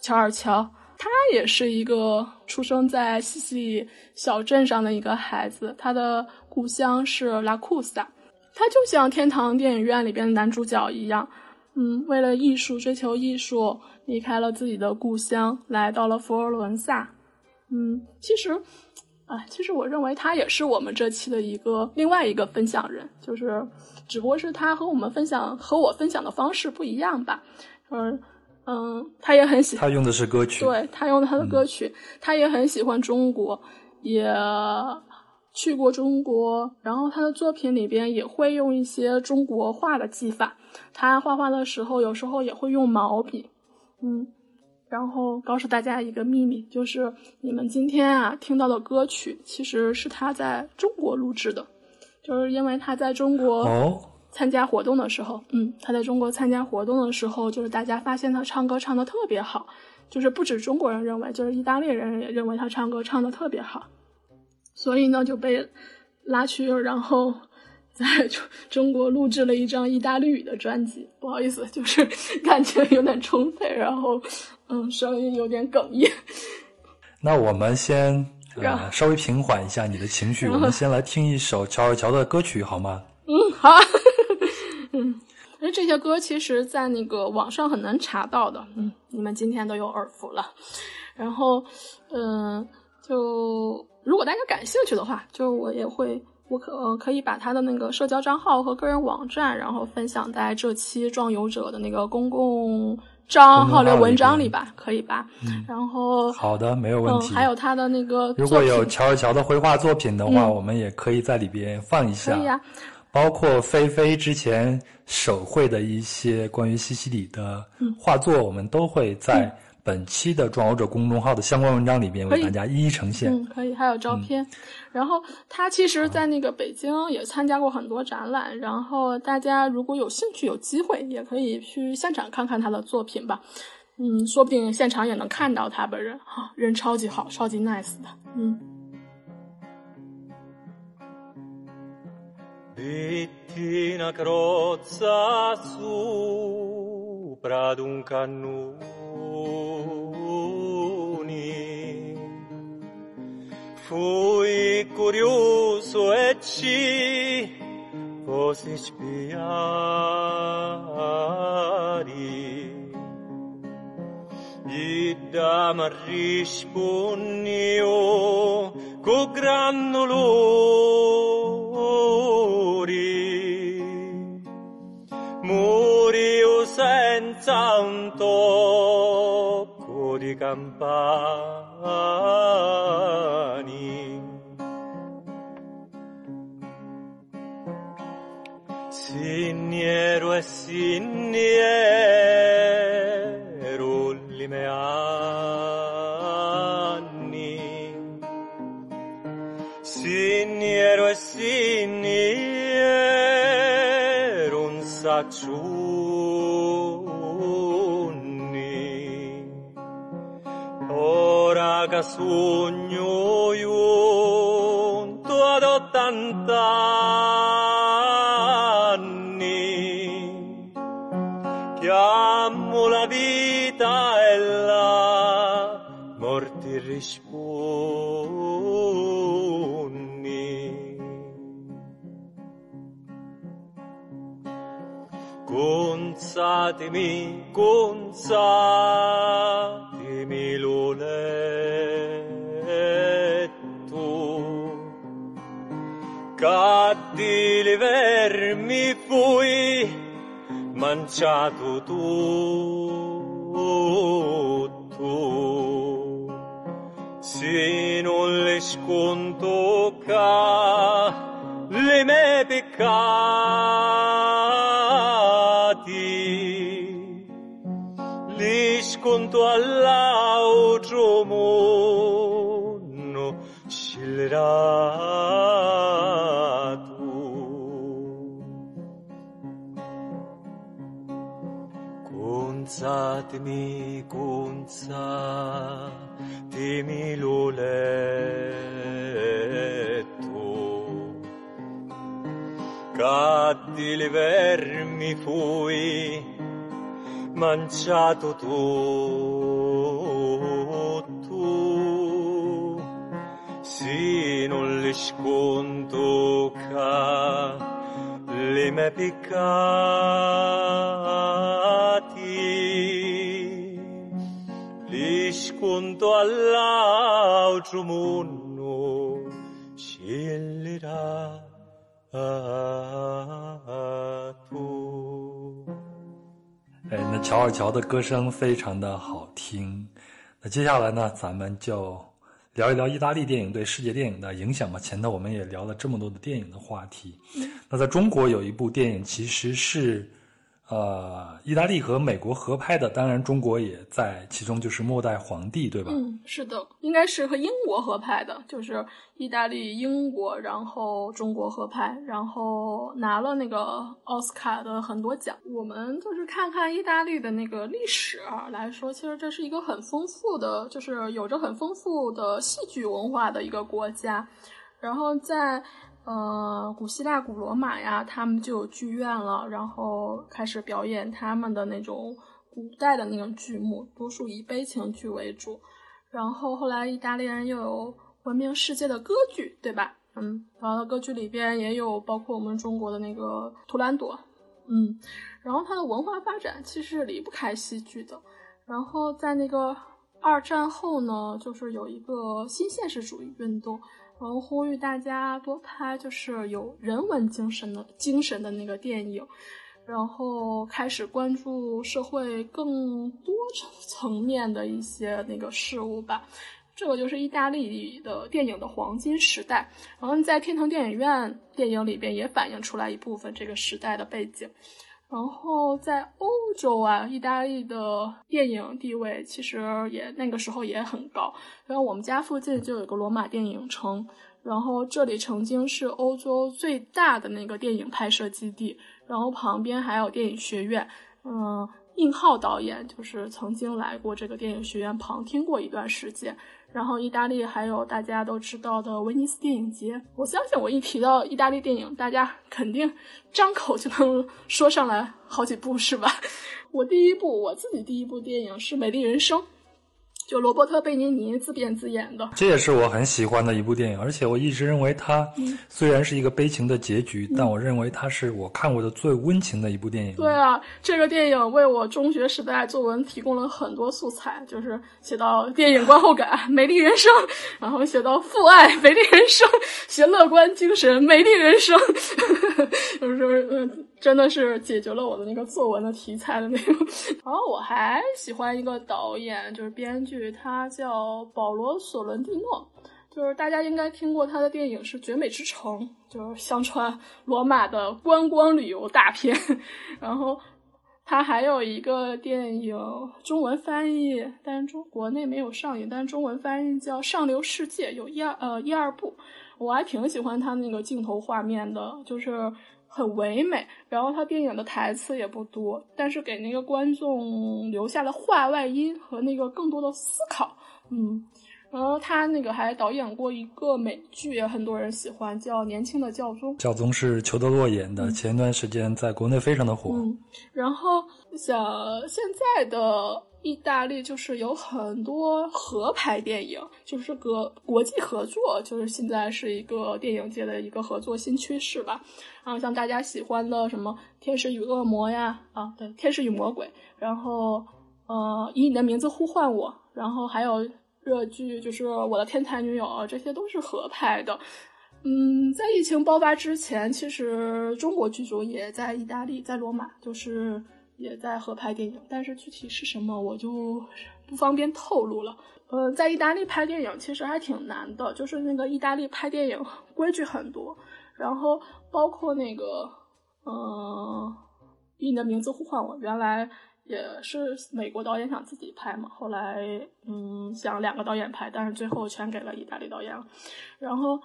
乔尔乔。他也是一个出生在西西里小镇上的一个孩子，他的故乡是拉库萨。他就像天堂电影院里边的男主角一样，嗯，为了艺术追求艺术，离开了自己的故乡，来到了佛罗伦萨。嗯，其实，啊，其实我认为他也是我们这期的一个另外一个分享人，就是只不过是他和我们分享和我分享的方式不一样吧，嗯。嗯，他也很喜，他用的是歌曲，对他用的他的歌曲，他也很喜欢中国，也去过中国，然后他的作品里边也会用一些中国画的技法，他画画的时候有时候也会用毛笔，嗯，然后告诉大家一个秘密，就是你们今天啊听到的歌曲其实是他在中国录制的，就是因为他在中国哦。参加活动的时候，嗯，他在中国参加活动的时候，就是大家发现他唱歌唱的特别好，就是不止中国人认为，就是意大利人也认为他唱歌唱的特别好，所以呢就被拉去，然后在中国录制了一张意大利语的专辑。不好意思，就是感觉有点充沛，然后嗯，声音有点哽咽。那我们先呃稍微平缓一下你的情绪，我们先来听一首乔尔乔的歌曲好吗？嗯，好。嗯，那这些歌其实，在那个网上很难查到的。嗯，你们今天都有耳福了。然后，嗯，就如果大家感兴趣的话，就我也会，我可呃可以把他的那个社交账号和个人网站，然后分享在这期壮游者的那个公共账号的文章里吧，可以吧？嗯。然后，好的，没有问题。还有他的那个，如果有乔尔乔的绘画作品的话，我们也可以在里边放一下。可以啊。包括菲菲之前手绘的一些关于西西里的画作，我们都会在本期的“壮游者”公众号的相关文章里边为大家一一呈现。嗯，可以，还有照片。然后他其实，在那个北京也参加过很多展览。然后大家如果有兴趣、有机会，也可以去现场看看他的作品吧。嗯，说不定现场也能看到他本人。哈，人超级好，超级 nice 的。嗯。Bittina crozza sopra d'un cannoni. Fui curioso e ci posi spiari. Idam risponnio co grannolori Murio senza un tocco di campani. Signero e signero melayani Sinero e sinierun saciuni. Ora che sogno iunto ad ottant'anni. Consatemi consatemi lo Caddi le vermi fui mangiato tutto canto all'auto monno scellerato. Consatemi, consatemi lo letto, caddi le vermi fui, manciato tu. 哎，那乔尔乔的歌声非常的好听。那接下来呢，咱们就。聊一聊意大利电影对世界电影的影响吧。前头我们也聊了这么多的电影的话题。那在中国有一部电影，其实是呃意大利和美国合拍的，当然中国也在其中，就是《末代皇帝》，对吧？嗯，是的，应该是和英国合拍的，就是意大利、英国，然后中国合拍，然后拿了那个奥斯卡的很多奖。我们就是看看意大利的那个历史啊来说，其实这是一个很丰富的，就是有着很丰富的戏剧文化的一个国家。然后在呃古希腊、古罗马呀，他们就有剧院了，然后开始表演他们的那种古代的那种剧目，多数以悲情剧为主。然后后来意大利人又有闻名世界的歌剧，对吧？嗯，然后歌剧里边也有包括我们中国的那个图兰朵，嗯，然后它的文化发展其实离不开戏剧的。然后在那个二战后呢，就是有一个新现实主义运动，然后呼吁大家多拍就是有人文精神的精神的那个电影。然后开始关注社会更多层面的一些那个事物吧，这个就是意大利的电影的黄金时代。然后在天堂电影院电影里边也反映出来一部分这个时代的背景。然后在欧洲啊，意大利的电影地位其实也那个时候也很高。然后我们家附近就有个罗马电影城，然后这里曾经是欧洲最大的那个电影拍摄基地。然后旁边还有电影学院，嗯，应浩导演就是曾经来过这个电影学院旁听过一段时间。然后意大利还有大家都知道的威尼斯电影节，我相信我一提到意大利电影，大家肯定张口就能说上来好几部，是吧？我第一部我自己第一部电影是《美丽人生》。就罗伯特·贝尼尼自编自演的，这也是我很喜欢的一部电影，而且我一直认为它虽然是一个悲情的结局，但我认为它是我看过的最温情的一部电影。对啊，这个电影为我中学时代作文提供了很多素材，就是写到电影观后感，美丽人生；然后写到父爱，美丽人生；写乐观精神，美丽人生。就是嗯，真的是解决了我的那个作文的题材的那种。然后我还喜欢一个导演，就是编剧，他叫保罗·索伦蒂诺，就是大家应该听过他的电影是《绝美之城》，就是相传罗马的观光旅游大片。然后他还有一个电影中文翻译，但是中国内没有上映，但是中文翻译叫《上流世界》，有一二呃一二部。我还挺喜欢他那个镜头画面的，就是很唯美。然后他电影的台词也不多，但是给那个观众留下了话外音和那个更多的思考。嗯，然后他那个还导演过一个美剧，也很多人喜欢，叫《年轻的教宗》。教宗是裘德洛演的，前一段时间在国内非常的火。嗯，然后想现在的。意大利就是有很多合拍电影，就是个国际合作，就是现在是一个电影界的一个合作新趋势吧。然后像大家喜欢的什么《天使与恶魔》呀，啊，对，《天使与魔鬼》，然后呃，以你的名字呼唤我，然后还有热剧，就是我的天才女友，这些都是合拍的。嗯，在疫情爆发之前，其实中国剧组也在意大利，在罗马，就是。也在合拍电影，但是具体是什么我就不方便透露了。呃，在意大利拍电影其实还挺难的，就是那个意大利拍电影规矩很多，然后包括那个，嗯，以你的名字呼唤我，原来也是美国导演想自己拍嘛，后来嗯想两个导演拍，但是最后全给了意大利导演了。然后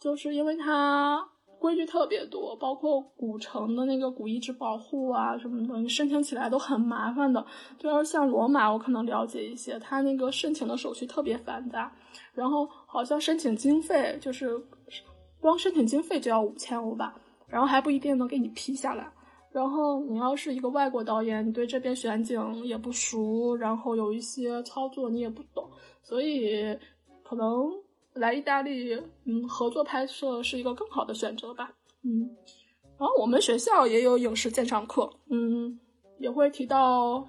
就是因为他规矩特别多，包括古城的那个古遗址保护啊什么的，你申请起来都很麻烦的。就要像罗马，我可能了解一些，它那个申请的手续特别繁杂，然后好像申请经费就是光申请经费就要五千欧吧，然后还不一定能给你批下来。然后你要是一个外国导演，你对这边选景也不熟，然后有一些操作你也不懂，所以可能。来意大利，嗯，合作拍摄是一个更好的选择吧，嗯。然后我们学校也有影视鉴赏课，嗯，也会提到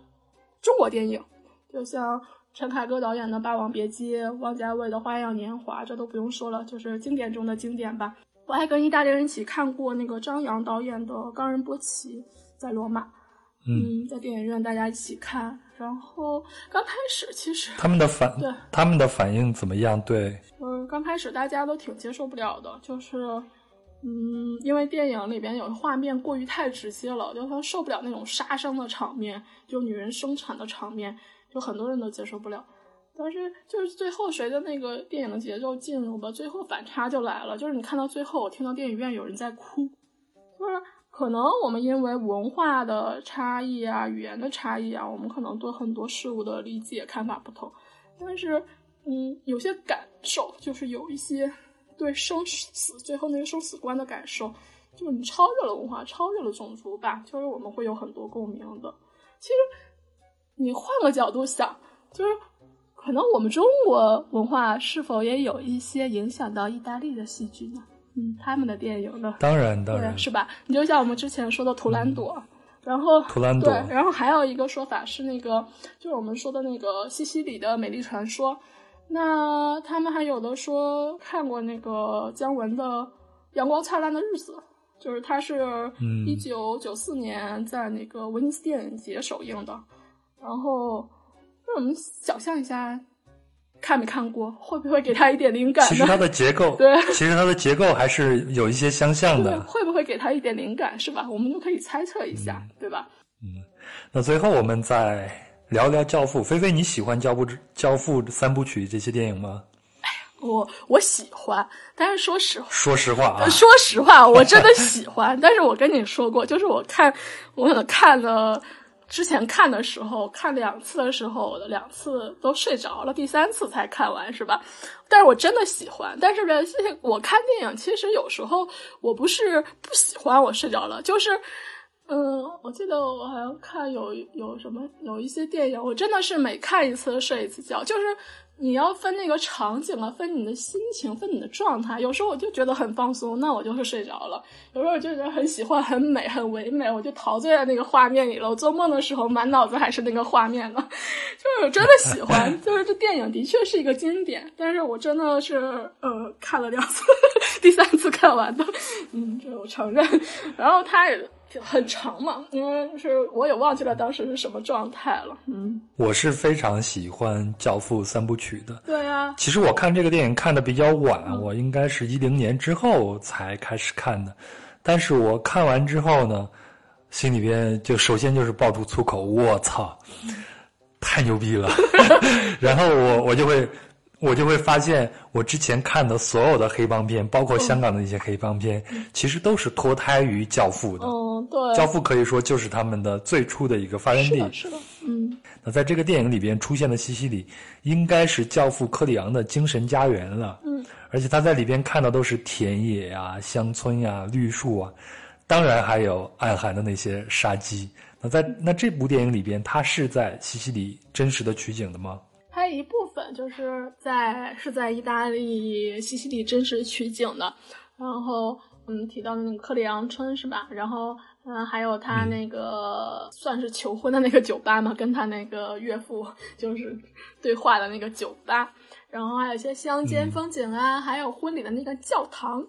中国电影，就像陈凯歌导演的《霸王别姬》，王家卫的《花样年华》，这都不用说了，就是经典中的经典吧。我还跟意大利人一起看过那个张扬导演的《冈仁波齐》，在罗马。嗯，在电影院大家一起看，然后刚开始其实他们的反 对他们的反应怎么样？对，嗯，刚开始大家都挺接受不了的，就是嗯，因为电影里边有画面过于太直接了，就他受不了那种杀生的场面，就女人生产的场面，就很多人都接受不了。但是就是最后随着那个电影的节奏进入吧，最后反差就来了，就是你看到最后，我听到电影院有人在哭，就是。可能我们因为文化的差异啊，语言的差异啊，我们可能对很多事物的理解看法不同。但是，嗯，有些感受就是有一些对生死最后那个生死观的感受，就是你超越了文化，超越了种族吧，就是我们会有很多共鸣的。其实，你换个角度想，就是可能我们中国文化是否也有一些影响到意大利的戏剧呢？嗯，他们的电影呢？当然，当然是吧？你就像我们之前说的《图兰朵》，然后图兰朵，对，然后还有一个说法是那个，就是我们说的那个西西里的美丽传说。那他们还有的说看过那个姜文的《阳光灿烂的日子》，就是他是一九九四年在那个威尼斯电影节首映的。然后，让我们想象一下。看没看过？会不会给他一点灵感？其实它的结构，对，其实它的结构还是有一些相像的。会不会给他一点灵感？是吧？我们就可以猜测一下，对吧？嗯，那最后我们再聊聊《教父》。菲菲，你喜欢《教父》《教父》三部曲这些电影吗？哎呀，我我喜欢，但是说实话，说实话啊，说实话，我真的喜欢。但是我跟你说过，就是我看，我看了。之前看的时候，看两次的时候，两次都睡着了，第三次才看完，是吧？但是我真的喜欢。但是呢，我看电影其实有时候我不是不喜欢，我睡着了，就是，嗯，我记得我好像看有有什么有一些电影，我真的是每看一次睡一次觉，就是。你要分那个场景啊，分你的心情，分你的状态。有时候我就觉得很放松，那我就会睡着了；有时候我就觉得很喜欢、很美、很唯美，我就陶醉在那个画面里了。我做梦的时候，满脑子还是那个画面呢。就是我真的喜欢，就是这电影的确是一个经典，但是我真的是呃看了两次，第三次看完的，嗯，这我承认。然后他也。很长嘛，因为是我也忘记了当时是什么状态了。嗯，我是非常喜欢《教父》三部曲的。对啊，其实我看这个电影看的比较晚，我应该是一零年之后才开始看的。但是我看完之后呢，心里边就首先就是爆出粗口：“我操，太牛逼了！” 然后我我就会。我就会发现，我之前看的所有的黑帮片，包括香港的一些黑帮片，其实都是脱胎于《教父》的。嗯，对，《教父》可以说就是他们的最初的一个发源地。是的，嗯。那在这个电影里边出现的西西里，应该是教父科里昂的精神家园了。嗯。而且他在里边看到都是田野呀、乡村呀、绿树啊，当然还有暗含的那些杀机。那在那这部电影里边，他是在西西里真实的取景的吗？它一部分就是在是在意大利西西里真实取景的，然后嗯提到的那个克里昂村是吧？然后嗯还有他那个算是求婚的那个酒吧嘛，跟他那个岳父就是对话的那个酒吧，然后还有一些乡间风景啊，还有婚礼的那个教堂，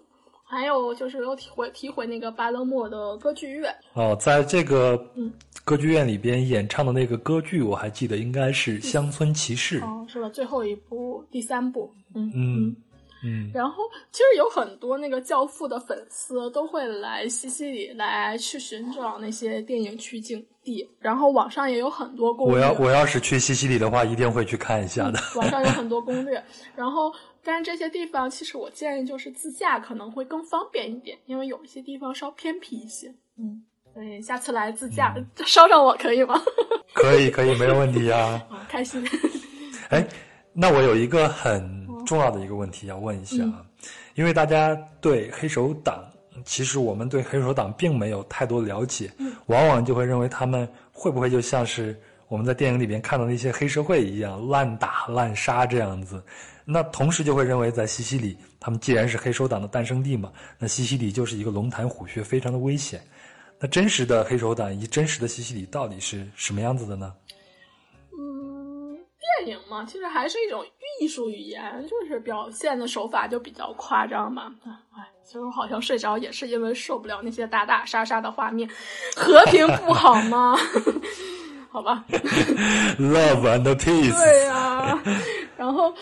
还有就是又提回提回那个巴勒莫的歌剧院哦，在这个嗯。歌剧院里边演唱的那个歌剧，我还记得应该是《乡村骑士》。哦，是吧？最后一部，第三部。嗯嗯。嗯，然后其实有很多那个《教父》的粉丝都会来西西里来去寻找那些电影取景地，然后网上也有很多攻略。我要我要是去西西里的话，一定会去看一下的。网上有很多攻略，然后但是这些地方其实我建议就是自驾可能会更方便一点，因为有一些地方稍偏僻一些。嗯，所以下次来自驾 捎上我可以吗？可以可以，没有问题啊。啊，开心。哎，那我有一个很重要的一个问题要问一下啊，因为大家对黑手党，其实我们对黑手党并没有太多了解，往往就会认为他们会不会就像是我们在电影里边看到的一些黑社会一样滥打滥杀这样子。那同时就会认为在西西里，他们既然是黑手党的诞生地嘛，那西西里就是一个龙潭虎穴，非常的危险。那真实的黑手党以及真实的西西里到底是什么样子的呢？嗯，电影嘛，其实还是一种艺术语言，就是表现的手法就比较夸张嘛。哎，其实我好像睡着也是因为受不了那些打打杀杀的画面，和平不好吗？好吧 Love and peace。对呀、然后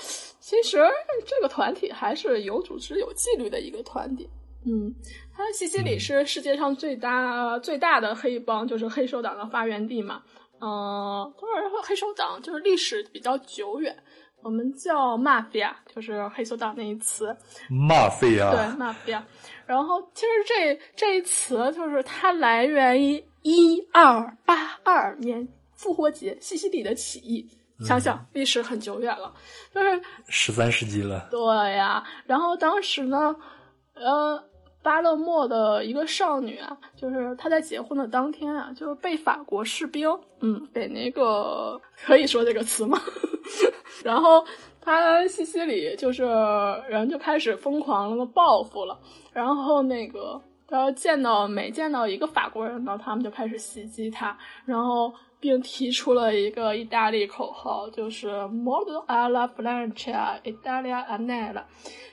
其实这个团体还是有组织、有纪律的一个团体。嗯，它西西里是世界上最大、最大的黑帮，就是黑手党的发源地嘛。嗯，当然黑手党就是历史比较久远，我们叫 mafia，就是黑手党那一词。mafia，对，mafia。然后其实这这一词就是它来源于一二八二年复活节西西里的起义。想想历史很久远了，就是十三世纪了。对呀。然后当时呢，呃，巴勒莫的一个少女啊，就是她在结婚的当天啊，就是被法国士兵，嗯，给那个 可以说这个词吗？然后她西西里就是人就开始疯狂的报复了，然后那个然后见到每见到一个法国人呢，他们就开始袭击他，然后并提出了一个意大利口号，就是 “Mordo alla Francia, Italia annella”，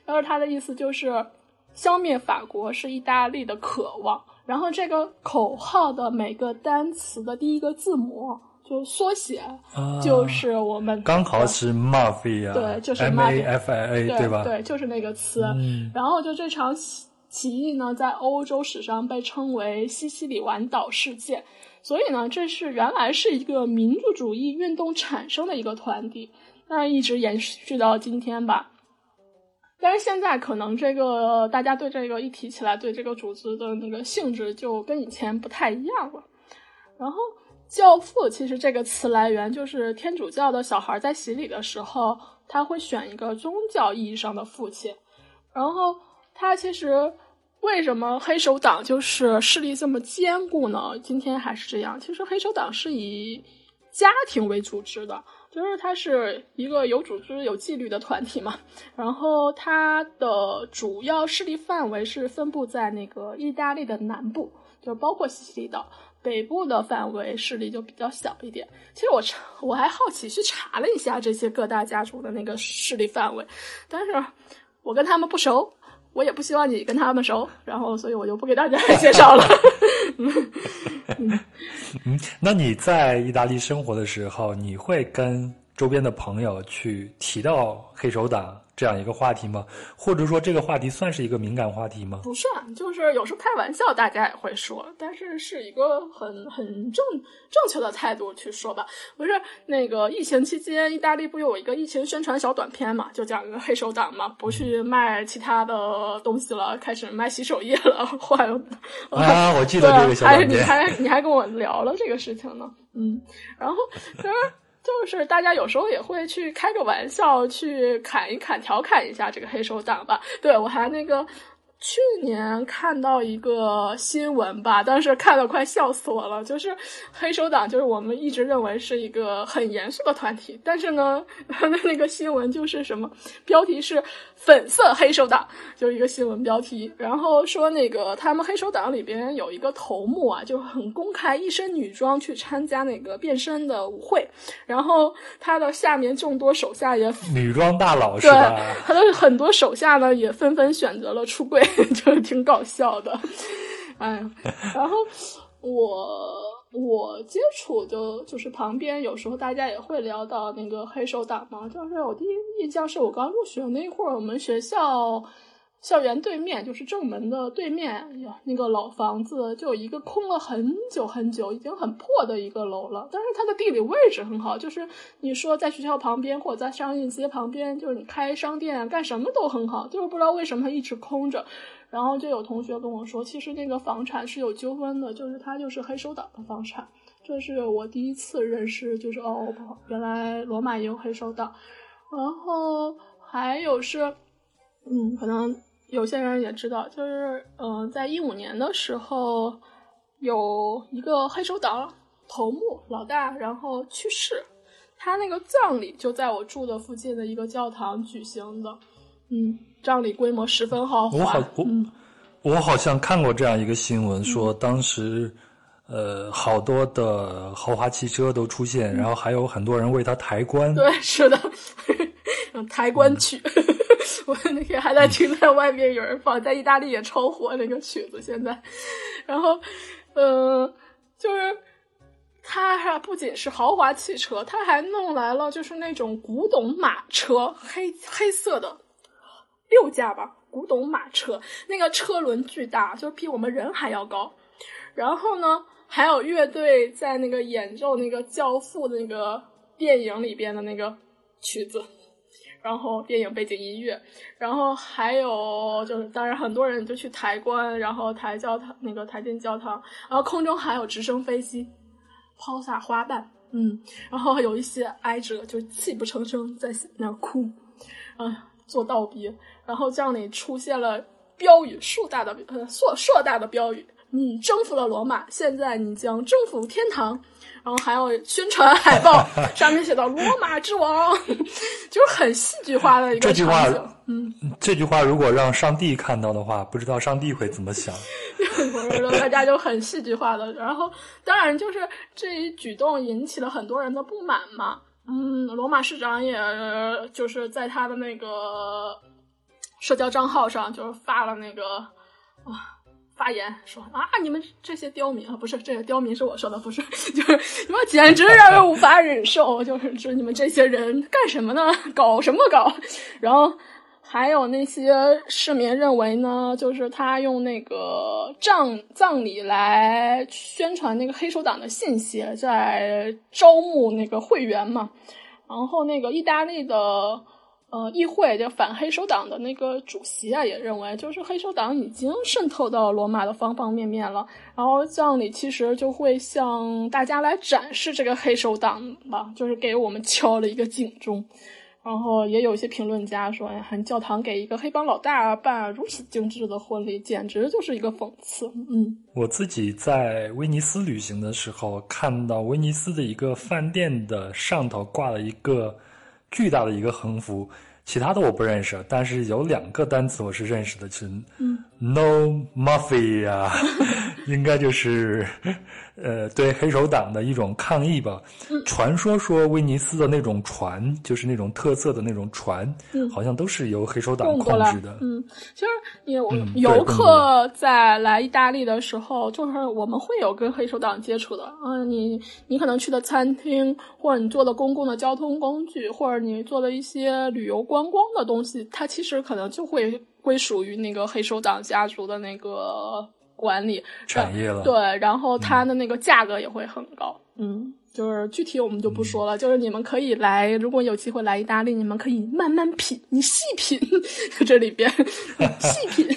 然后他的意思就是消灭法国是意大利的渴望。然后这个口号的每个单词的第一个字母就缩写，啊就是我们刚好是 mafia，对就是 M A F I A，对吧？对，就是那个词。嗯然后就这场起起义呢，在欧洲史上被称为西西里环岛事件。所以呢，这是原来是一个民族主义运动产生的一个团体，那一直延续到今天吧。但是现在可能这个大家对这个一提起来，对这个组织的那个性质就跟以前不太一样了。然后“教父”其实这个词来源就是天主教的小孩在洗礼的时候，他会选一个宗教意义上的父亲。然后他其实为什么黑手党就是势力这么坚固呢？今天还是这样。其实黑手党是以家庭为组织的，就是它是一个有组织、有纪律的团体嘛。然后它的主要势力范围是分布在那个意大利的南部，就包括西西里岛。北部的范围势力就比较小一点。其实我查，我还好奇去查了一下这些各大家族的那个势力范围，但是我跟他们不熟，我也不希望你跟他们熟，然后所以我就不给大家 介绍了。嗯，那你在意大利生活的时候，你会跟周边的朋友去提到黑手党这样一个话题吗？或者说这个话题算是一个敏感话题吗？不算，就是有时候开玩笑，大家也会说，但是是一个很很正正确的态度去说吧。不是那个疫情期间，意大利不有一个疫情宣传小短片嘛，就讲一个黑手党嘛，不去卖其他的东西了，开始卖洗手液了，换啊，我记得这个小还你短片。还你还跟我聊了这个事情呢，嗯，然后其实就是大家有时候也会去开个玩笑，去侃一侃、调侃一下这个黑手党吧。对我还那个去年看到一个新闻吧，当时看了快笑死我了。就是黑手党，就是我们一直认为是一个很严肃的团体，但是呢，他 的那个新闻就是什么标题是“粉色黑手党”，就是一个新闻标题。然后说那个他们黑手党里边有一个头目啊，就很公开一身女装去参加那个变身的舞会，然后他的下面众多手下也 女装大佬是对吧？他的很多手下呢也纷纷选择了出柜，就是挺搞笑的。哎，然后我我接触的，就是旁边有时候大家也会聊到那个黑手党嘛。就是我第一印象是我刚入学那会儿，我们学校。校园对面就是正门的对面，呀，那个老房子就有一个空了很久很久，已经很破的一个楼了。但是它的地理位置很好，就是你说在学校旁边或者在商业街旁边，就是你开商店干什么都很好。就是不知道为什么它一直空着。然后就有同学跟我说，其实那个房产是有纠纷的，就是它就是黑手党的房产。这是我第一次认识，就是哦，原来罗马也有黑手党。然后还有是，嗯，可能。有些人也知道，就是嗯，在一五年的时候，有一个黑手党头目老大，然后去世，他那个葬礼就在我住的附近的一个教堂举行的，嗯，葬礼规模十分豪华。我好，我我好像看过这样一个新闻，说当时呃，好多的豪华汽车都出现，然后还有很多人为他抬棺。对，是的，抬棺曲。我那天还在听，在外面有人放，在意大利也超火那个曲子。现在，然后，嗯，就是他还不仅是豪华汽车，他还弄来了就是那种古董马车，黑黑色的六架吧，古董马车，那个车轮巨大，就比我们人还要高。然后呢，还有乐队在那个演奏那个《教父》那个电影里边的那个曲子。然后电影背景音乐，然后还有就是，当然很多人就去抬棺，然后抬教堂那个抬进教堂，然后空中还有直升飞机抛洒花瓣，嗯，然后有一些哀者就泣不成声在那哭，啊，做倒逼，然后这里出现了标语，硕大的呃硕硕大的标语，你征服了罗马，现在你将征服天堂。然后还有宣传海报，上面写到“罗马之王”，就是很戏剧化的一个场景。嗯，这句话如果让上帝看到的话，不知道上帝会怎么想。大家就很戏剧化的，然后当然就是这一举动引起了很多人的不满嘛。嗯，罗马市长也就是在他的那个社交账号上，就是发了那个啊。发言说啊，你们这些刁民啊，不是这个刁民是我说的，不是，就是你们简直让人无法忍受，就是说你们这些人干什么呢？搞什么搞？然后还有那些市民认为呢，就是他用那个葬葬礼来宣传那个黑手党的信息，在招募那个会员嘛。然后那个意大利的。呃，议会就反黑手党的那个主席啊，也认为，就是黑手党已经渗透到罗马的方方面面了。然后葬礼其实就会向大家来展示这个黑手党吧，就是给我们敲了一个警钟。然后也有一些评论家说，哎，教堂给一个黑帮老大办如此精致的婚礼，简直就是一个讽刺。嗯，我自己在威尼斯旅行的时候，看到威尼斯的一个饭店的上头挂了一个。巨大的一个横幅，其他的我不认识，但是有两个单词我是认识的，是 “No Mafia”，应该就是。呃，对黑手党的一种抗议吧。传说说威尼斯的那种船，就是那种特色的那种船，好像都是由黑手党控制的。嗯，其实有游客在来意大利的时候，就是我们会有跟黑手党接触的。嗯，你你可能去的餐厅，或者你坐的公共的交通工具，或者你做的一些旅游观光的东西，它其实可能就会归属于那个黑手党家族的那个。管理产业了，对，然后它的那个价格也会很高，嗯，就是具体我们就不说了，就是你们可以来，如果有机会来意大利，你们可以慢慢品，你细品 这里边 细品。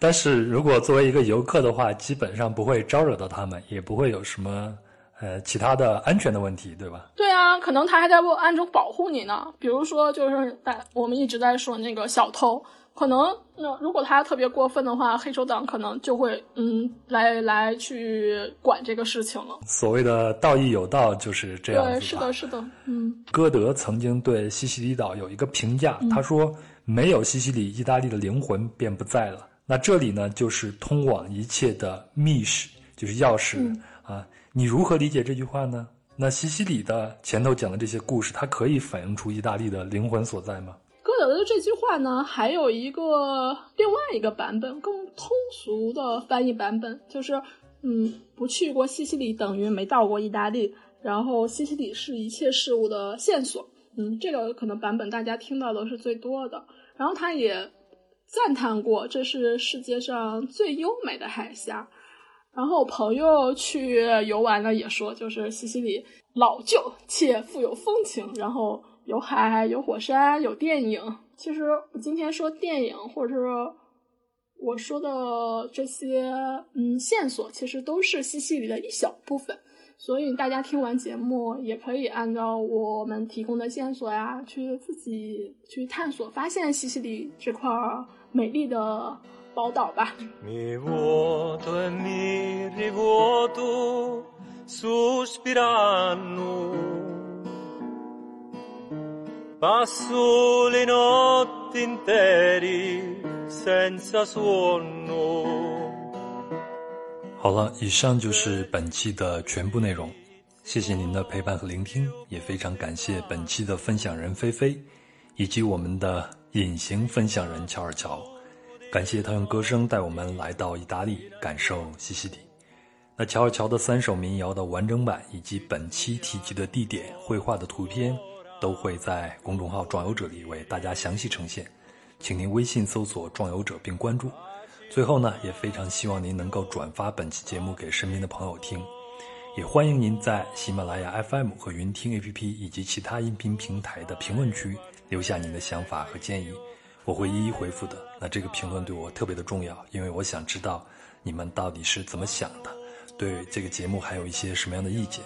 但是如果作为一个游客的话，基本上不会招惹到他们，也不会有什么呃其他的安全的问题，对吧？对啊，可能他还在暗中保护你呢，比如说就是在我们一直在说那个小偷。可能那如果他特别过分的话，黑手党可能就会嗯来来去管这个事情了。所谓的道义有道就是这样子对，是的，是的，嗯。歌德曾经对西西里岛有一个评价，他说：“没有西西里，意大利的灵魂便不在了。”那这里呢，就是通往一切的密室，就是钥匙啊。你如何理解这句话呢？那西西里的前头讲的这些故事，它可以反映出意大利的灵魂所在吗？歌德的这句话呢，还有一个另外一个版本，更通俗的翻译版本，就是嗯，不去过西西里等于没到过意大利。然后西西里是一切事物的线索。嗯，这个可能版本大家听到的是最多的。然后他也赞叹过，这是世界上最优美的海峡。然后我朋友去游玩呢，也说就是西西里老旧且富有风情。然后有海，有火山，有电影。其实今天说电影，或者是我说的这些嗯线索，其实都是西西里的一小部分。所以大家听完节目，也可以按照我们提供的线索呀，去自己去探索，发现西西里这块美丽的宝岛吧。好了，以上就是本期的全部内容。谢谢您的陪伴和聆听，也非常感谢本期的分享人菲菲，以及我们的隐形分享人乔尔乔。感谢他用歌声带我们来到意大利，感受西西里。那乔尔乔的三首民谣的完整版，以及本期提及的地点、绘画的图片，都会在公众号“壮游者”里为大家详细呈现，请您微信搜索“壮游者”并关注。最后呢，也非常希望您能够转发本期节目给身边的朋友听，也欢迎您在喜马拉雅 FM 和云听 APP 以及其他音频平台的评论区留下您的想法和建议，我会一一回复的。那这个评论对我特别的重要，因为我想知道你们到底是怎么想的，对这个节目还有一些什么样的意见。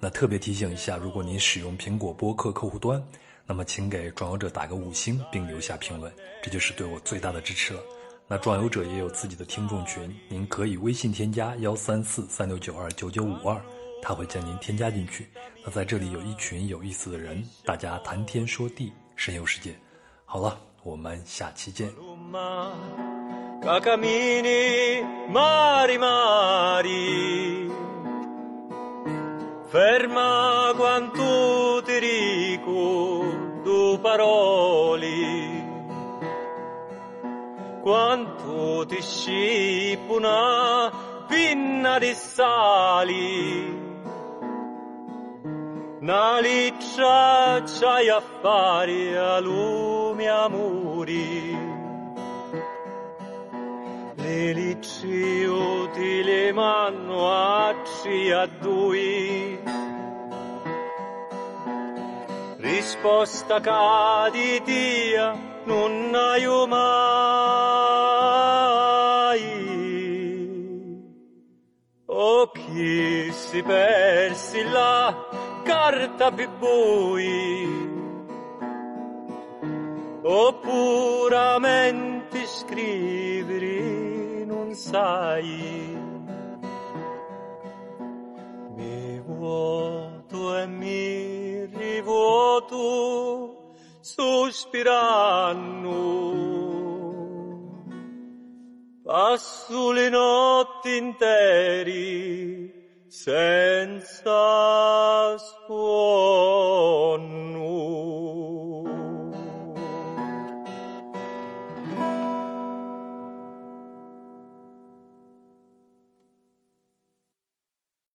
那特别提醒一下，如果您使用苹果播客客户端，那么请给转游者打个五星并留下评论，这就是对我最大的支持了。那壮游者也有自己的听众群，您可以微信添加幺三四三六九二九九五二，他会将您添加进去。那在这里有一群有意思的人，大家谈天说地，神游世界。好了，我们下期见。Quanto ti scippa una pinna di sali. Una liccia c'hai a fare a lume amori le licci utili manno acci a due risposta caditia non hai mai. O chi si persi la carta più bui, o puramente scrivere non sai. Mi vuoto e mi rivuoto sospirando. Passo le notti interi senza suono.